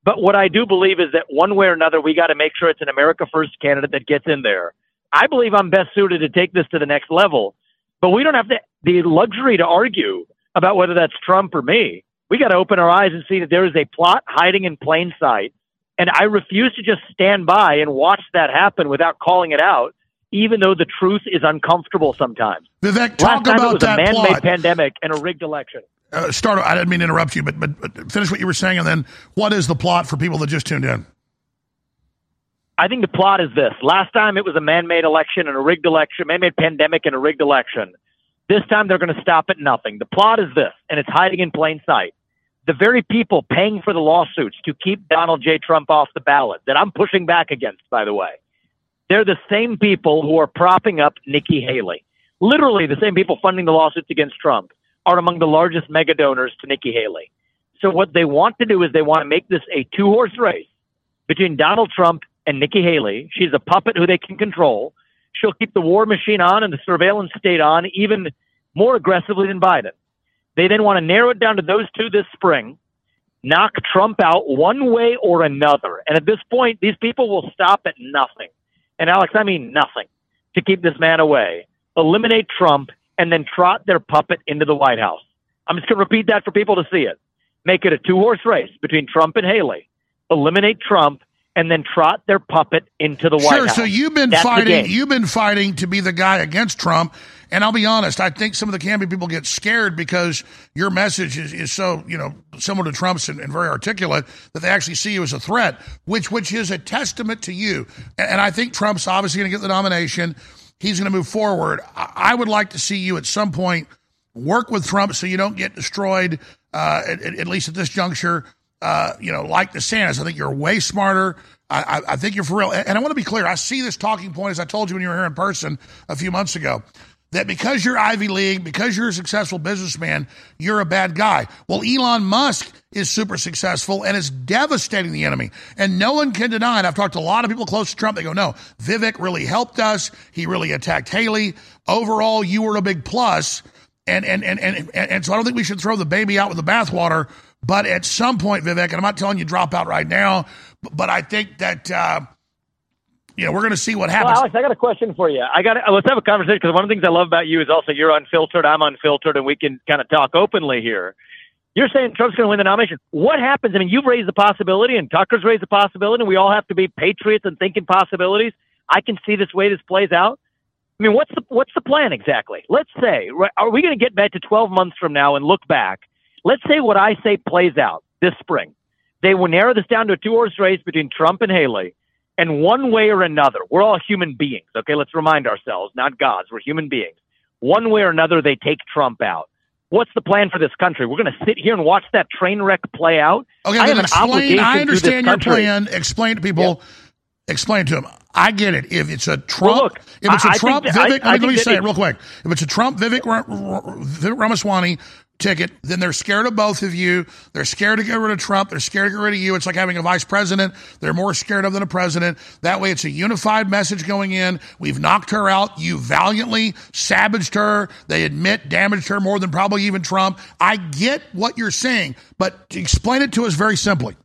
But what I do believe is that one way or another, we got to make sure it's an America First candidate that gets in there. I believe I'm best suited to take this to the next level. But we don't have the, the luxury to argue about whether that's Trump or me. We got to open our eyes and see that there is a plot hiding in plain sight. And I refuse to just stand by and watch that happen without calling it out even though the truth is uncomfortable sometimes. Vivek, Last talk time it about was a man-made plot. pandemic and a rigged election. Uh, start. I didn't mean to interrupt you, but, but but finish what you were saying, and then what is the plot for people that just tuned in? I think the plot is this. Last time it was a man-made election and a rigged election, man-made pandemic and a rigged election. This time they're going to stop at nothing. The plot is this, and it's hiding in plain sight. The very people paying for the lawsuits to keep Donald J. Trump off the ballot that I'm pushing back against, by the way, they're the same people who are propping up Nikki Haley. Literally, the same people funding the lawsuits against Trump are among the largest mega donors to Nikki Haley. So what they want to do is they want to make this a two-horse race between Donald Trump and Nikki Haley. She's a puppet who they can control. She'll keep the war machine on and the surveillance state on even more aggressively than Biden. They then want to narrow it down to those two this spring, knock Trump out one way or another. And at this point, these people will stop at nothing. And Alex, I mean nothing to keep this man away. Eliminate Trump and then trot their puppet into the White House. I'm just going to repeat that for people to see it. Make it a two horse race between Trump and Haley. Eliminate Trump and then trot their puppet into the White Sure. House. So you've been That's fighting. You've been fighting to be the guy against Trump. And I'll be honest. I think some of the campaign people get scared because your message is, is so you know similar to Trump's and, and very articulate that they actually see you as a threat, which which is a testament to you. And, and I think Trump's obviously going to get the nomination. He's going to move forward. I, I would like to see you at some point work with Trump so you don't get destroyed. Uh, at, at- least at this juncture, uh, you know, like DeSantis. I think you're way smarter. I, I, think you're for real. And I want to be clear. I see this talking point, as I told you when you were here in person a few months ago, that because you're Ivy League, because you're a successful businessman, you're a bad guy. Well, Elon Musk is super successful and is devastating the enemy. And no one can deny it. I've talked to a lot of people close to Trump. They go, no, Vivek really helped us. He really attacked Haley. Overall, you were a big plus. And, and, and, and, and, so I don't think we should throw the baby out with the bathwater. But at some point, Vivek, and I'm not telling you drop out right now, but, but I think that, uh, know, we're going to see what happens. Well, Alex, I got a question for you. I got let's have a conversation because one of the things I love about you is also you're unfiltered, I'm unfiltered, and we can kind of talk openly here. You're saying Trump's going to win the nomination. What happens? I mean, you've raised the possibility, and Tucker's raised the possibility, and we all have to be patriots and thinking possibilities. I can see this way this plays out. I mean, what's the what's the plan exactly? Let's say, are we going to get back to 12 months from now and look back? Let's say what I say plays out this spring. They will narrow this down to a two horse race between Trump and Haley. And one way or another, we're all human beings. Okay, let's remind ourselves, not gods. We're human beings. One way or another, they take Trump out. What's the plan for this country? We're going to sit here and watch that train wreck play out. Okay, I have an obligation I understand your plan. Explain to people. Explain to them. I get it. If it's a Trump, Well, look, if it's a I- Trump, that- Vivek, I- let me, I let me say it real quick. If it's a Trump, Vivek, Vivek Ramaswamy ticket, then they're scared of both of you. They're scared to get rid of Trump. They're scared to get rid of you. It's like having a vice president. They're more scared of than a president. That way, it's a unified message going in. We've knocked her out. You valiantly savaged her. They admit damaged her more than probably even Trump. I get what you're saying, but explain it to us very simply.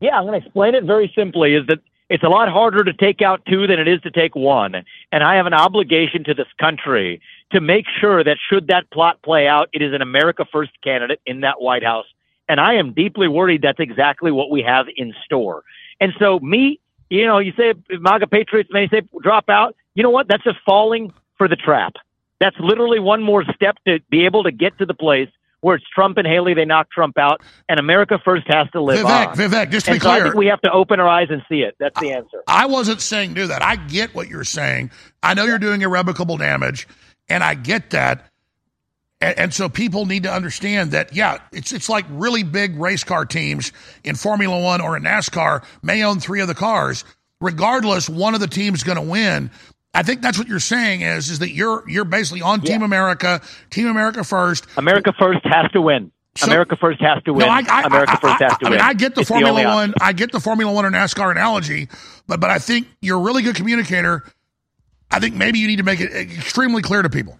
Yeah, I'm going to explain it very simply is that it's a lot harder to take out two than it is to take one. And I have an obligation to this country to make sure that should that plot play out, it is an America First candidate in that White House. And I am deeply worried that's exactly what we have in store. And so, me, you know, you say MAGA Patriots may say drop out. You know what? That's just falling for the trap. That's literally one more step to be able to get to the place where it's Trump and Haley, they knock Trump out, and America First has to live Vivek, on. Vivek, just to and be so I clear- think we have to open our eyes and see it. That's the answer. I wasn't saying do that. I get what you're saying. I know you're doing irrevocable damage, and I get that. And, and so people need to understand that, yeah, it's it's like really big race car teams in Formula One or in NASCAR may own three of the cars. Regardless, one of the teams is going to win. I think that's what you're saying is is that you're you're basically on Team America, Team America first. America First has to win. So- America First has to win. No, I, I, America I, First has to win. mean, I get the It's Formula only One. I get the Formula One or NASCAR analogy, but but I think you're a really good communicator. I think maybe you need to make it extremely clear to people.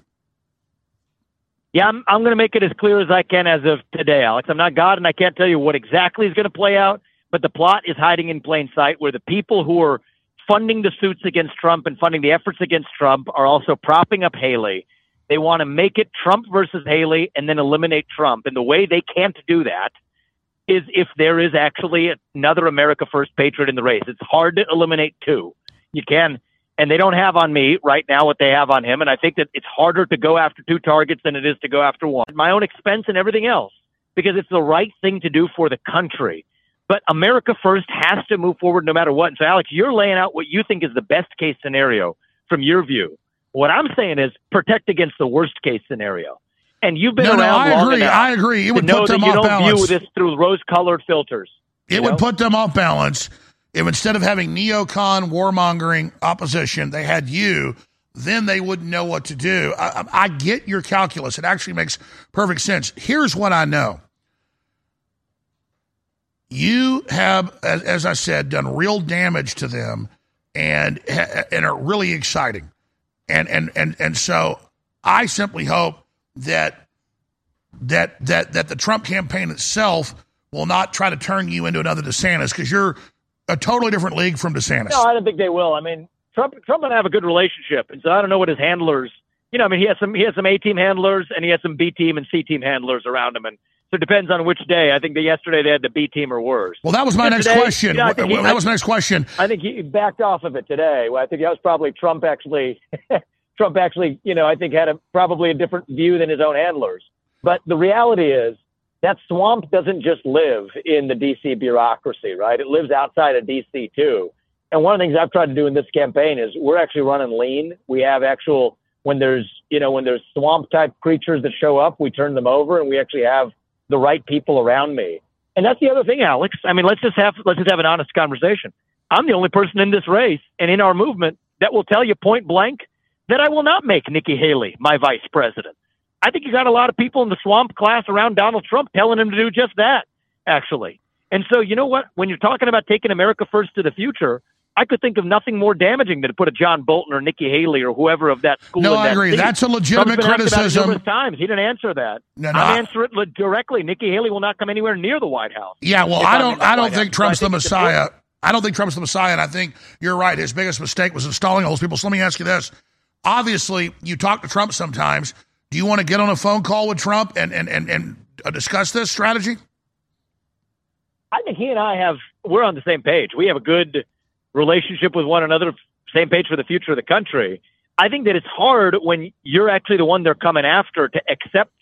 Yeah, I'm, I'm going to make it as clear as I can as of today, Alex. I'm not God, and I can't tell you what exactly is going to play out, but the plot is hiding in plain sight where the people who are funding the suits against Trump and funding the efforts against Trump are also propping up Haley. They want to make it Trump versus Haley and then eliminate Trump. And the way they can't do that is if there is actually another America First patriot in the race. It's hard to eliminate two. You can and they don't have on me right now what they have on him. And I think that it's harder to go after two targets than it is to go after one. My own expense and everything else, because it's the right thing to do for the country. But America First has to move forward no matter what. And so, Alex, you're laying out what you think is the best case scenario from your view. What I'm saying is protect against the worst case scenario. And you've been No, no, around I long agree. enough I agree. It would know put them that you don't balance. view this through rose-colored filters. It you would put them off balance if instead of having neocon warmongering opposition, they had you. Then they wouldn't know what to do. I, I, get your calculus; it actually makes perfect sense. Here's what I know: you have, as, as I said, done real damage to them, and and are really exciting, and and and and so I simply hope that that that that the Trump campaign itself will not try to turn you into another DeSantis because you're a totally different league from DeSantis. No, I don't think they will. I mean, Trump Trump and I have a good relationship, and so I don't know what his handlers. You know, I mean, he has some he has some A team handlers and he has some B team and C team handlers around him, and so it depends on which day. I think that yesterday they had the B team or worse. Well, that was my next question. you know, I he- that was my next question. I think he backed off of it today. Well, I think that was probably Trump actually. Trump actually, you know, I think had a probably a different view than his own handlers. But the reality is that swamp doesn't just live in the DC bureaucracy, right? It lives outside of DC too. And one of the things I've tried to do in this campaign is we're actually running lean. We have actual when there's you know when there's swamp type creatures that show up, we turn them over, and we actually have the right people around me. And that's the other thing, Alex. I mean, let's just have let's just have an honest conversation. I'm the only person in this race and in our movement that will tell you point blank that I will not make Nikki Haley my vice president. I think you got a lot of people in the swamp class around Donald Trump telling him to do just that, actually. And so, you know what? When you're talking about taking America first to the future, I could think of nothing more damaging than to put a John Bolton or Nikki Haley or whoever of that school. No, I agree. seat. That's a legitimate Trump's been asked criticism. numerous times. He didn't answer that. No, no, I- answer it directly. Nikki Haley will not come anywhere near the White House. Yeah, well, I don't. I don't think House. Trump's I the Messiah. I don't think Trump's the Messiah, and I think you're right. His biggest mistake was installing all those people. So let me ask you this: Obviously, you talk to Trump sometimes. Do you want to get on a phone call with Trump and and and, and uh, discuss this strategy? I think he and I have we're on the same page. We have a good relationship with one another, same page for the future of the country. I think that it's hard when you're actually the one they're coming after to accept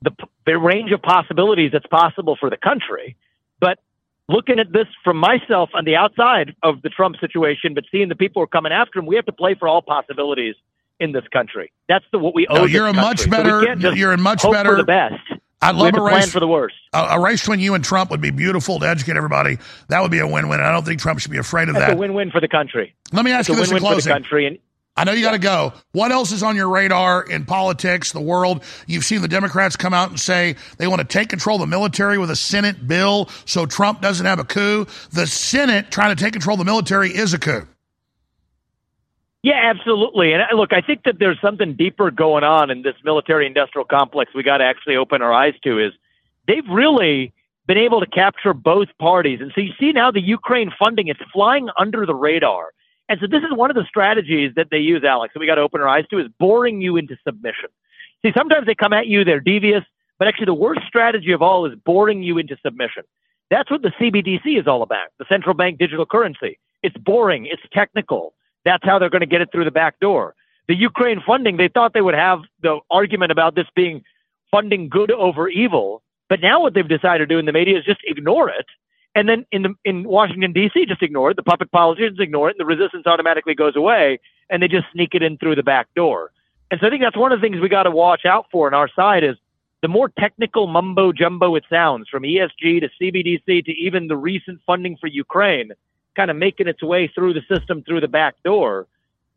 the the range of possibilities that's possible for the country. But looking at this from myself on the outside of the Trump situation, but seeing the people who are coming after him, we have to play for all possibilities in this country. That's the what we owe. No, you're a much country. So better. just you're in much better. for the best. I'd love a race for the worst. A, a race between you and Trump would be beautiful to educate everybody. That would be a win-win. I don't think Trump should be afraid of That's that. a win-win for the country. Let me ask you a this in win-win for the closing. country. And I know you got to go. What else is on your radar in politics, the world? You've seen the Democrats come out and say they want to take control of the military with a Senate bill so Trump doesn't have a coup. The Senate trying to take control of the military is a coup. Yeah, absolutely. And uh, look, I think that there's something deeper going on in this military industrial complex we got to actually open our eyes to is they've really been able to capture both parties. And so you see now the Ukraine funding, it's flying under the radar. And so this is one of the strategies that they use, Alex, that we got to open our eyes to is boring you into submission. See, sometimes they come at you, they're devious, but actually the worst strategy of all is boring you into submission. That's what the CBDC is all about, the central bank digital currency. It's boring, it's technical. That's how they're going to get it through the back door. The Ukraine funding, they thought they would have the argument about this being funding good over evil, but now what they've decided to do in the media is just ignore it. And then in the in Washington D.C., just ignore it. The puppet politicians ignore it, and the resistance automatically goes away, and they just sneak it in through the back door. And so I think that's one of the things we got to watch out for on our side is the more technical mumbo jumbo it sounds, from ESG to CBDC to even the recent funding for Ukraine, kind of making its way through the system through the back door.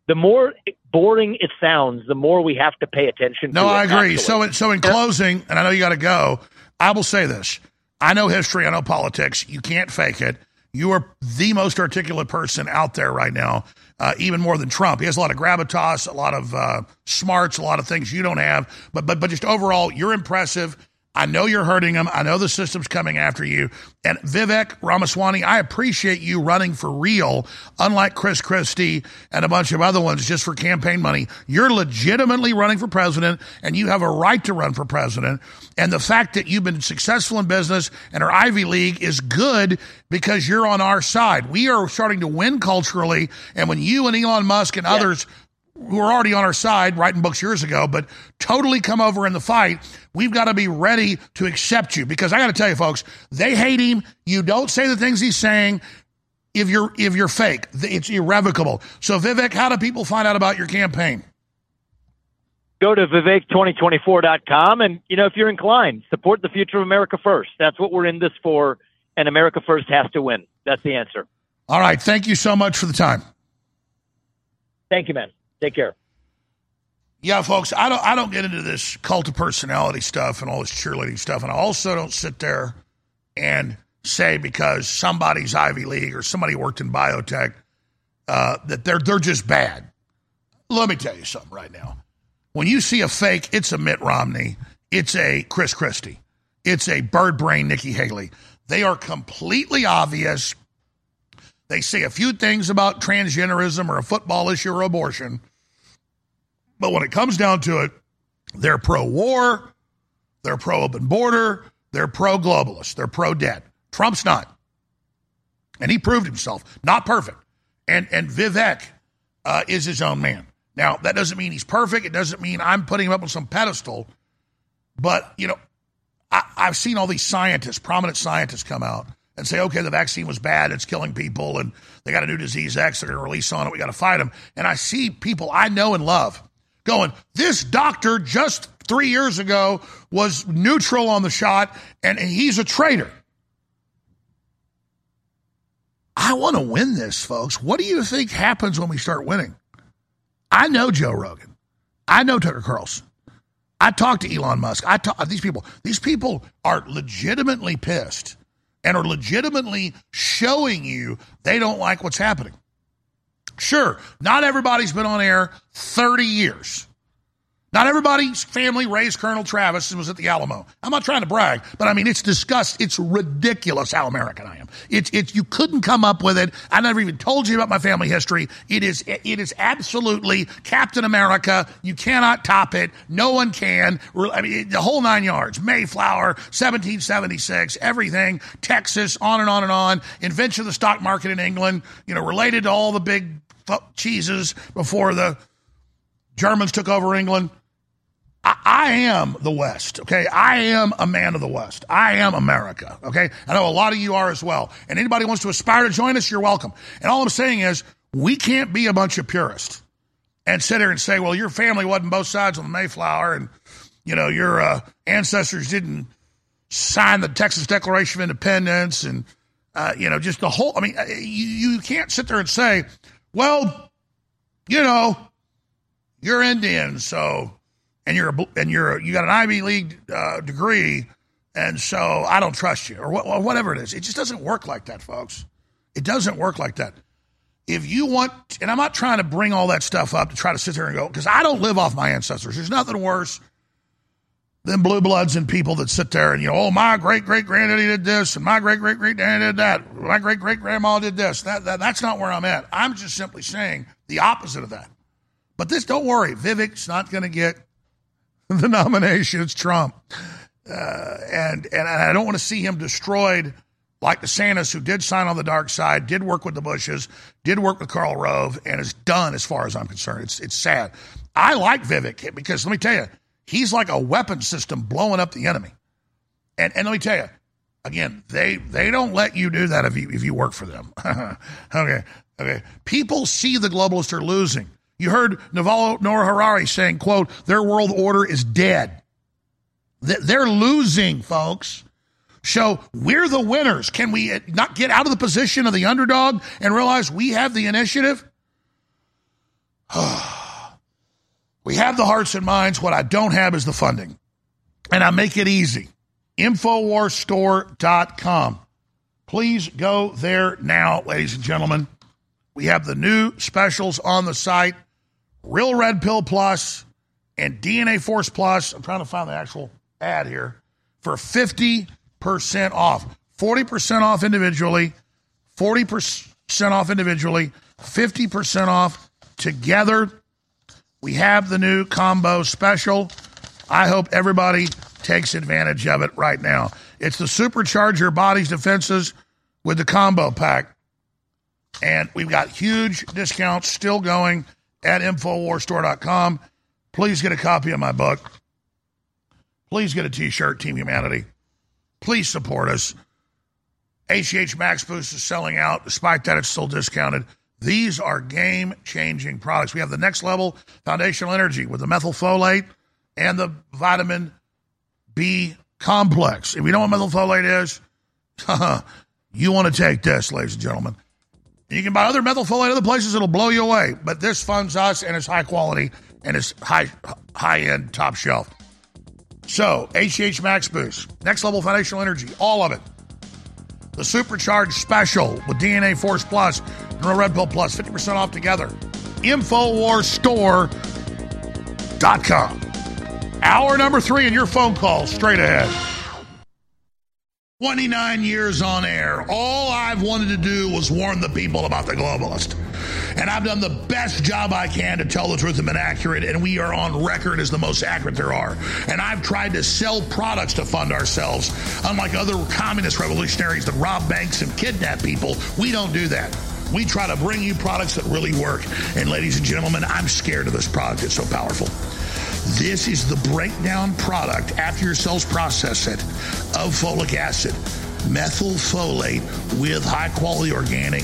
The more boring it sounds, the more we have to pay attention. No, I agree. actually. So, in- so in closing, and I know you got to go, I will say this. I know history, I know politics. You can't fake it. You are the most articulate person out there right now, uh, even more than Trump. He has a lot of gravitas, a lot of uh, smarts, a lot of things you don't have. But, but, but just overall, you're impressive. I know you're hurting them. I know the system's coming after you. And Vivek Ramaswamy, I appreciate you running for real, unlike Chris Christie and a bunch of other ones just for campaign money. You're legitimately running for president, and you have a right to run for president. And the fact that you've been successful in business and are Ivy League is good because you're on our side. We are starting to win culturally. And when you and Elon Musk and others who were already on our side writing books years ago, but totally come over in the fight. We've got to be ready to accept you because I got to tell you, folks, they hate him. You don't say the things he's saying. If you're if you're fake, it's irrevocable. So, Vivek, how do people find out about your campaign? Go to Vivek2024.com and, you know, if you're inclined, support the future of America first. That's what we're in this for, and America first has to win. That's the answer. All right. Thank you so much for the time. Thank you, man. Take care. Yeah, folks, I don't I don't get into this cult of personality stuff and all this cheerleading stuff, and I also don't sit there and say because somebody's Ivy League or somebody worked in biotech uh, that they're they're just bad. Let me tell you something right now. When you see a fake, it's a Mitt Romney, it's a Chris Christie, it's a bird brain Nikki Haley. They are completely obvious. They say a few things about transgenderism or a football issue or abortion. But when it comes down to it, they're pro war, they're pro open border, they're pro globalist, they're pro debt. Trump's not. And he proved himself. Not perfect. And, and Vivek uh, is his own man. Now, that doesn't mean he's perfect. It doesn't mean I'm putting him up on some pedestal. But, you know, I, I've seen all these scientists, prominent scientists, come out and say, okay, the vaccine was bad, it's killing people, and they got a new disease X, they're going to release on it, we got to fight them. And I see people I know and love going, this doctor just three years ago was neutral on the shot, and he's a traitor. I want to win this, folks. What do you think happens when we start winning? I know Joe Rogan. I know Tucker Carlson. I talked to Elon Musk. I talk these people. These people are legitimately pissed and are legitimately showing you they don't like what's happening. Sure, not everybody's been on air 30 years. Not everybody's family raised Colonel Travis and was at the Alamo. I'm not trying to brag, but I mean it's disgust. It's ridiculous how American I am. It's it's you couldn't come up with it. I never even told you about my family history. It is it is absolutely Captain America. You cannot top it. No one can. I mean the whole nine yards. Mayflower, 1776, everything. Texas, on and on and on. Invention of the stock market in England. You know, related to all the big cheeses before the Germans took over England. I, I am the West, okay? I am a man of the West. I am America, okay? I know a lot of you are as well. And anybody wants to aspire to join us, you're welcome. And all I'm saying is, we can't be a bunch of purists and sit here and say, well, your family wasn't both sides on the Mayflower and, you know, your uh, ancestors didn't sign the Texas Declaration of Independence and, uh, you know, just the whole, I mean, uh, you, you can't sit there and say, well, you know, you're Indian, so and you're a, and you're a, you got an Ivy League uh, degree, and so I don't trust you, or, or whatever it is. It just doesn't work like that, folks. It doesn't work like that. If you want, and I'm not trying to bring all that stuff up to try to sit there and go, because I don't live off my ancestors. There's nothing worse than blue bloods and people that sit there and you know, oh, my great great granddaddy did this, and my great great great daddy did that, my great great grandma did this. That, that that's not where I'm at. I'm just simply saying the opposite of that. But this, don't worry, Vivek's not going to get the nomination. It's Trump. Uh, and, and I don't want to see him destroyed like DeSantis, who did sign on the dark side, did work with the Bushes, did work with Karl Rove, and is done as far as I'm concerned. It's, it's sad. I like Vivek because let me tell you, he's like a weapon system blowing up the enemy. And, and let me tell you, again, they, they don't let you do that if you, if you work for them. okay. Okay. People see the globalists are losing. You heard Yuval Noah Harari saying, quote, their world order is dead. They're losing, folks. So we're the winners. Can we not get out of the position of the underdog and realize we have the initiative? Oh, we have the hearts and minds. What I don't have is the funding. And I make it easy. Infowarstore.com. Please go there now, ladies and gentlemen. We have the new specials on the site. Real Red Pill Plus and DNA Force Plus. I'm trying to find the actual ad here for 50% off. 40% off individually, 40% off individually, 50% off together. We have the new combo special. I hope everybody takes advantage of it right now. It's the supercharger body's defenses with the combo pack. And we've got huge discounts still going at InfoWarsStore.com. Please get a copy of my book. Please get a t shirt, Team Humanity. Please support us. HH Max Boost is selling out. Despite that, it's still discounted. These are game changing products. We have the next level foundational energy with the methylfolate and the vitamin B complex. If you know what methylfolate is, you want to take this, ladies and gentlemen. You can buy other methylfolate other places, it'll blow you away. But this funds us and it's high quality and it's high high end, top shelf. So, HH Max Boost, next level foundational energy, all of it. The supercharged special with DNA Force Plus and Red Pill Plus, 50% off together. Infowarsstore.com. Hour number three in your phone call straight ahead. 29 years on air. All I've wanted to do was warn the people about the globalist. And I've done the best job I can to tell the truth and been accurate, and we are on record as the most accurate there are. And I've tried to sell products to fund ourselves. Unlike other communist revolutionaries that rob banks and kidnap people, we don't do that. We try to bring you products that really work. And ladies and gentlemen, I'm scared of this product. It's so powerful. This is the breakdown product after your cells process it of folic acid, methylfolate with high quality organic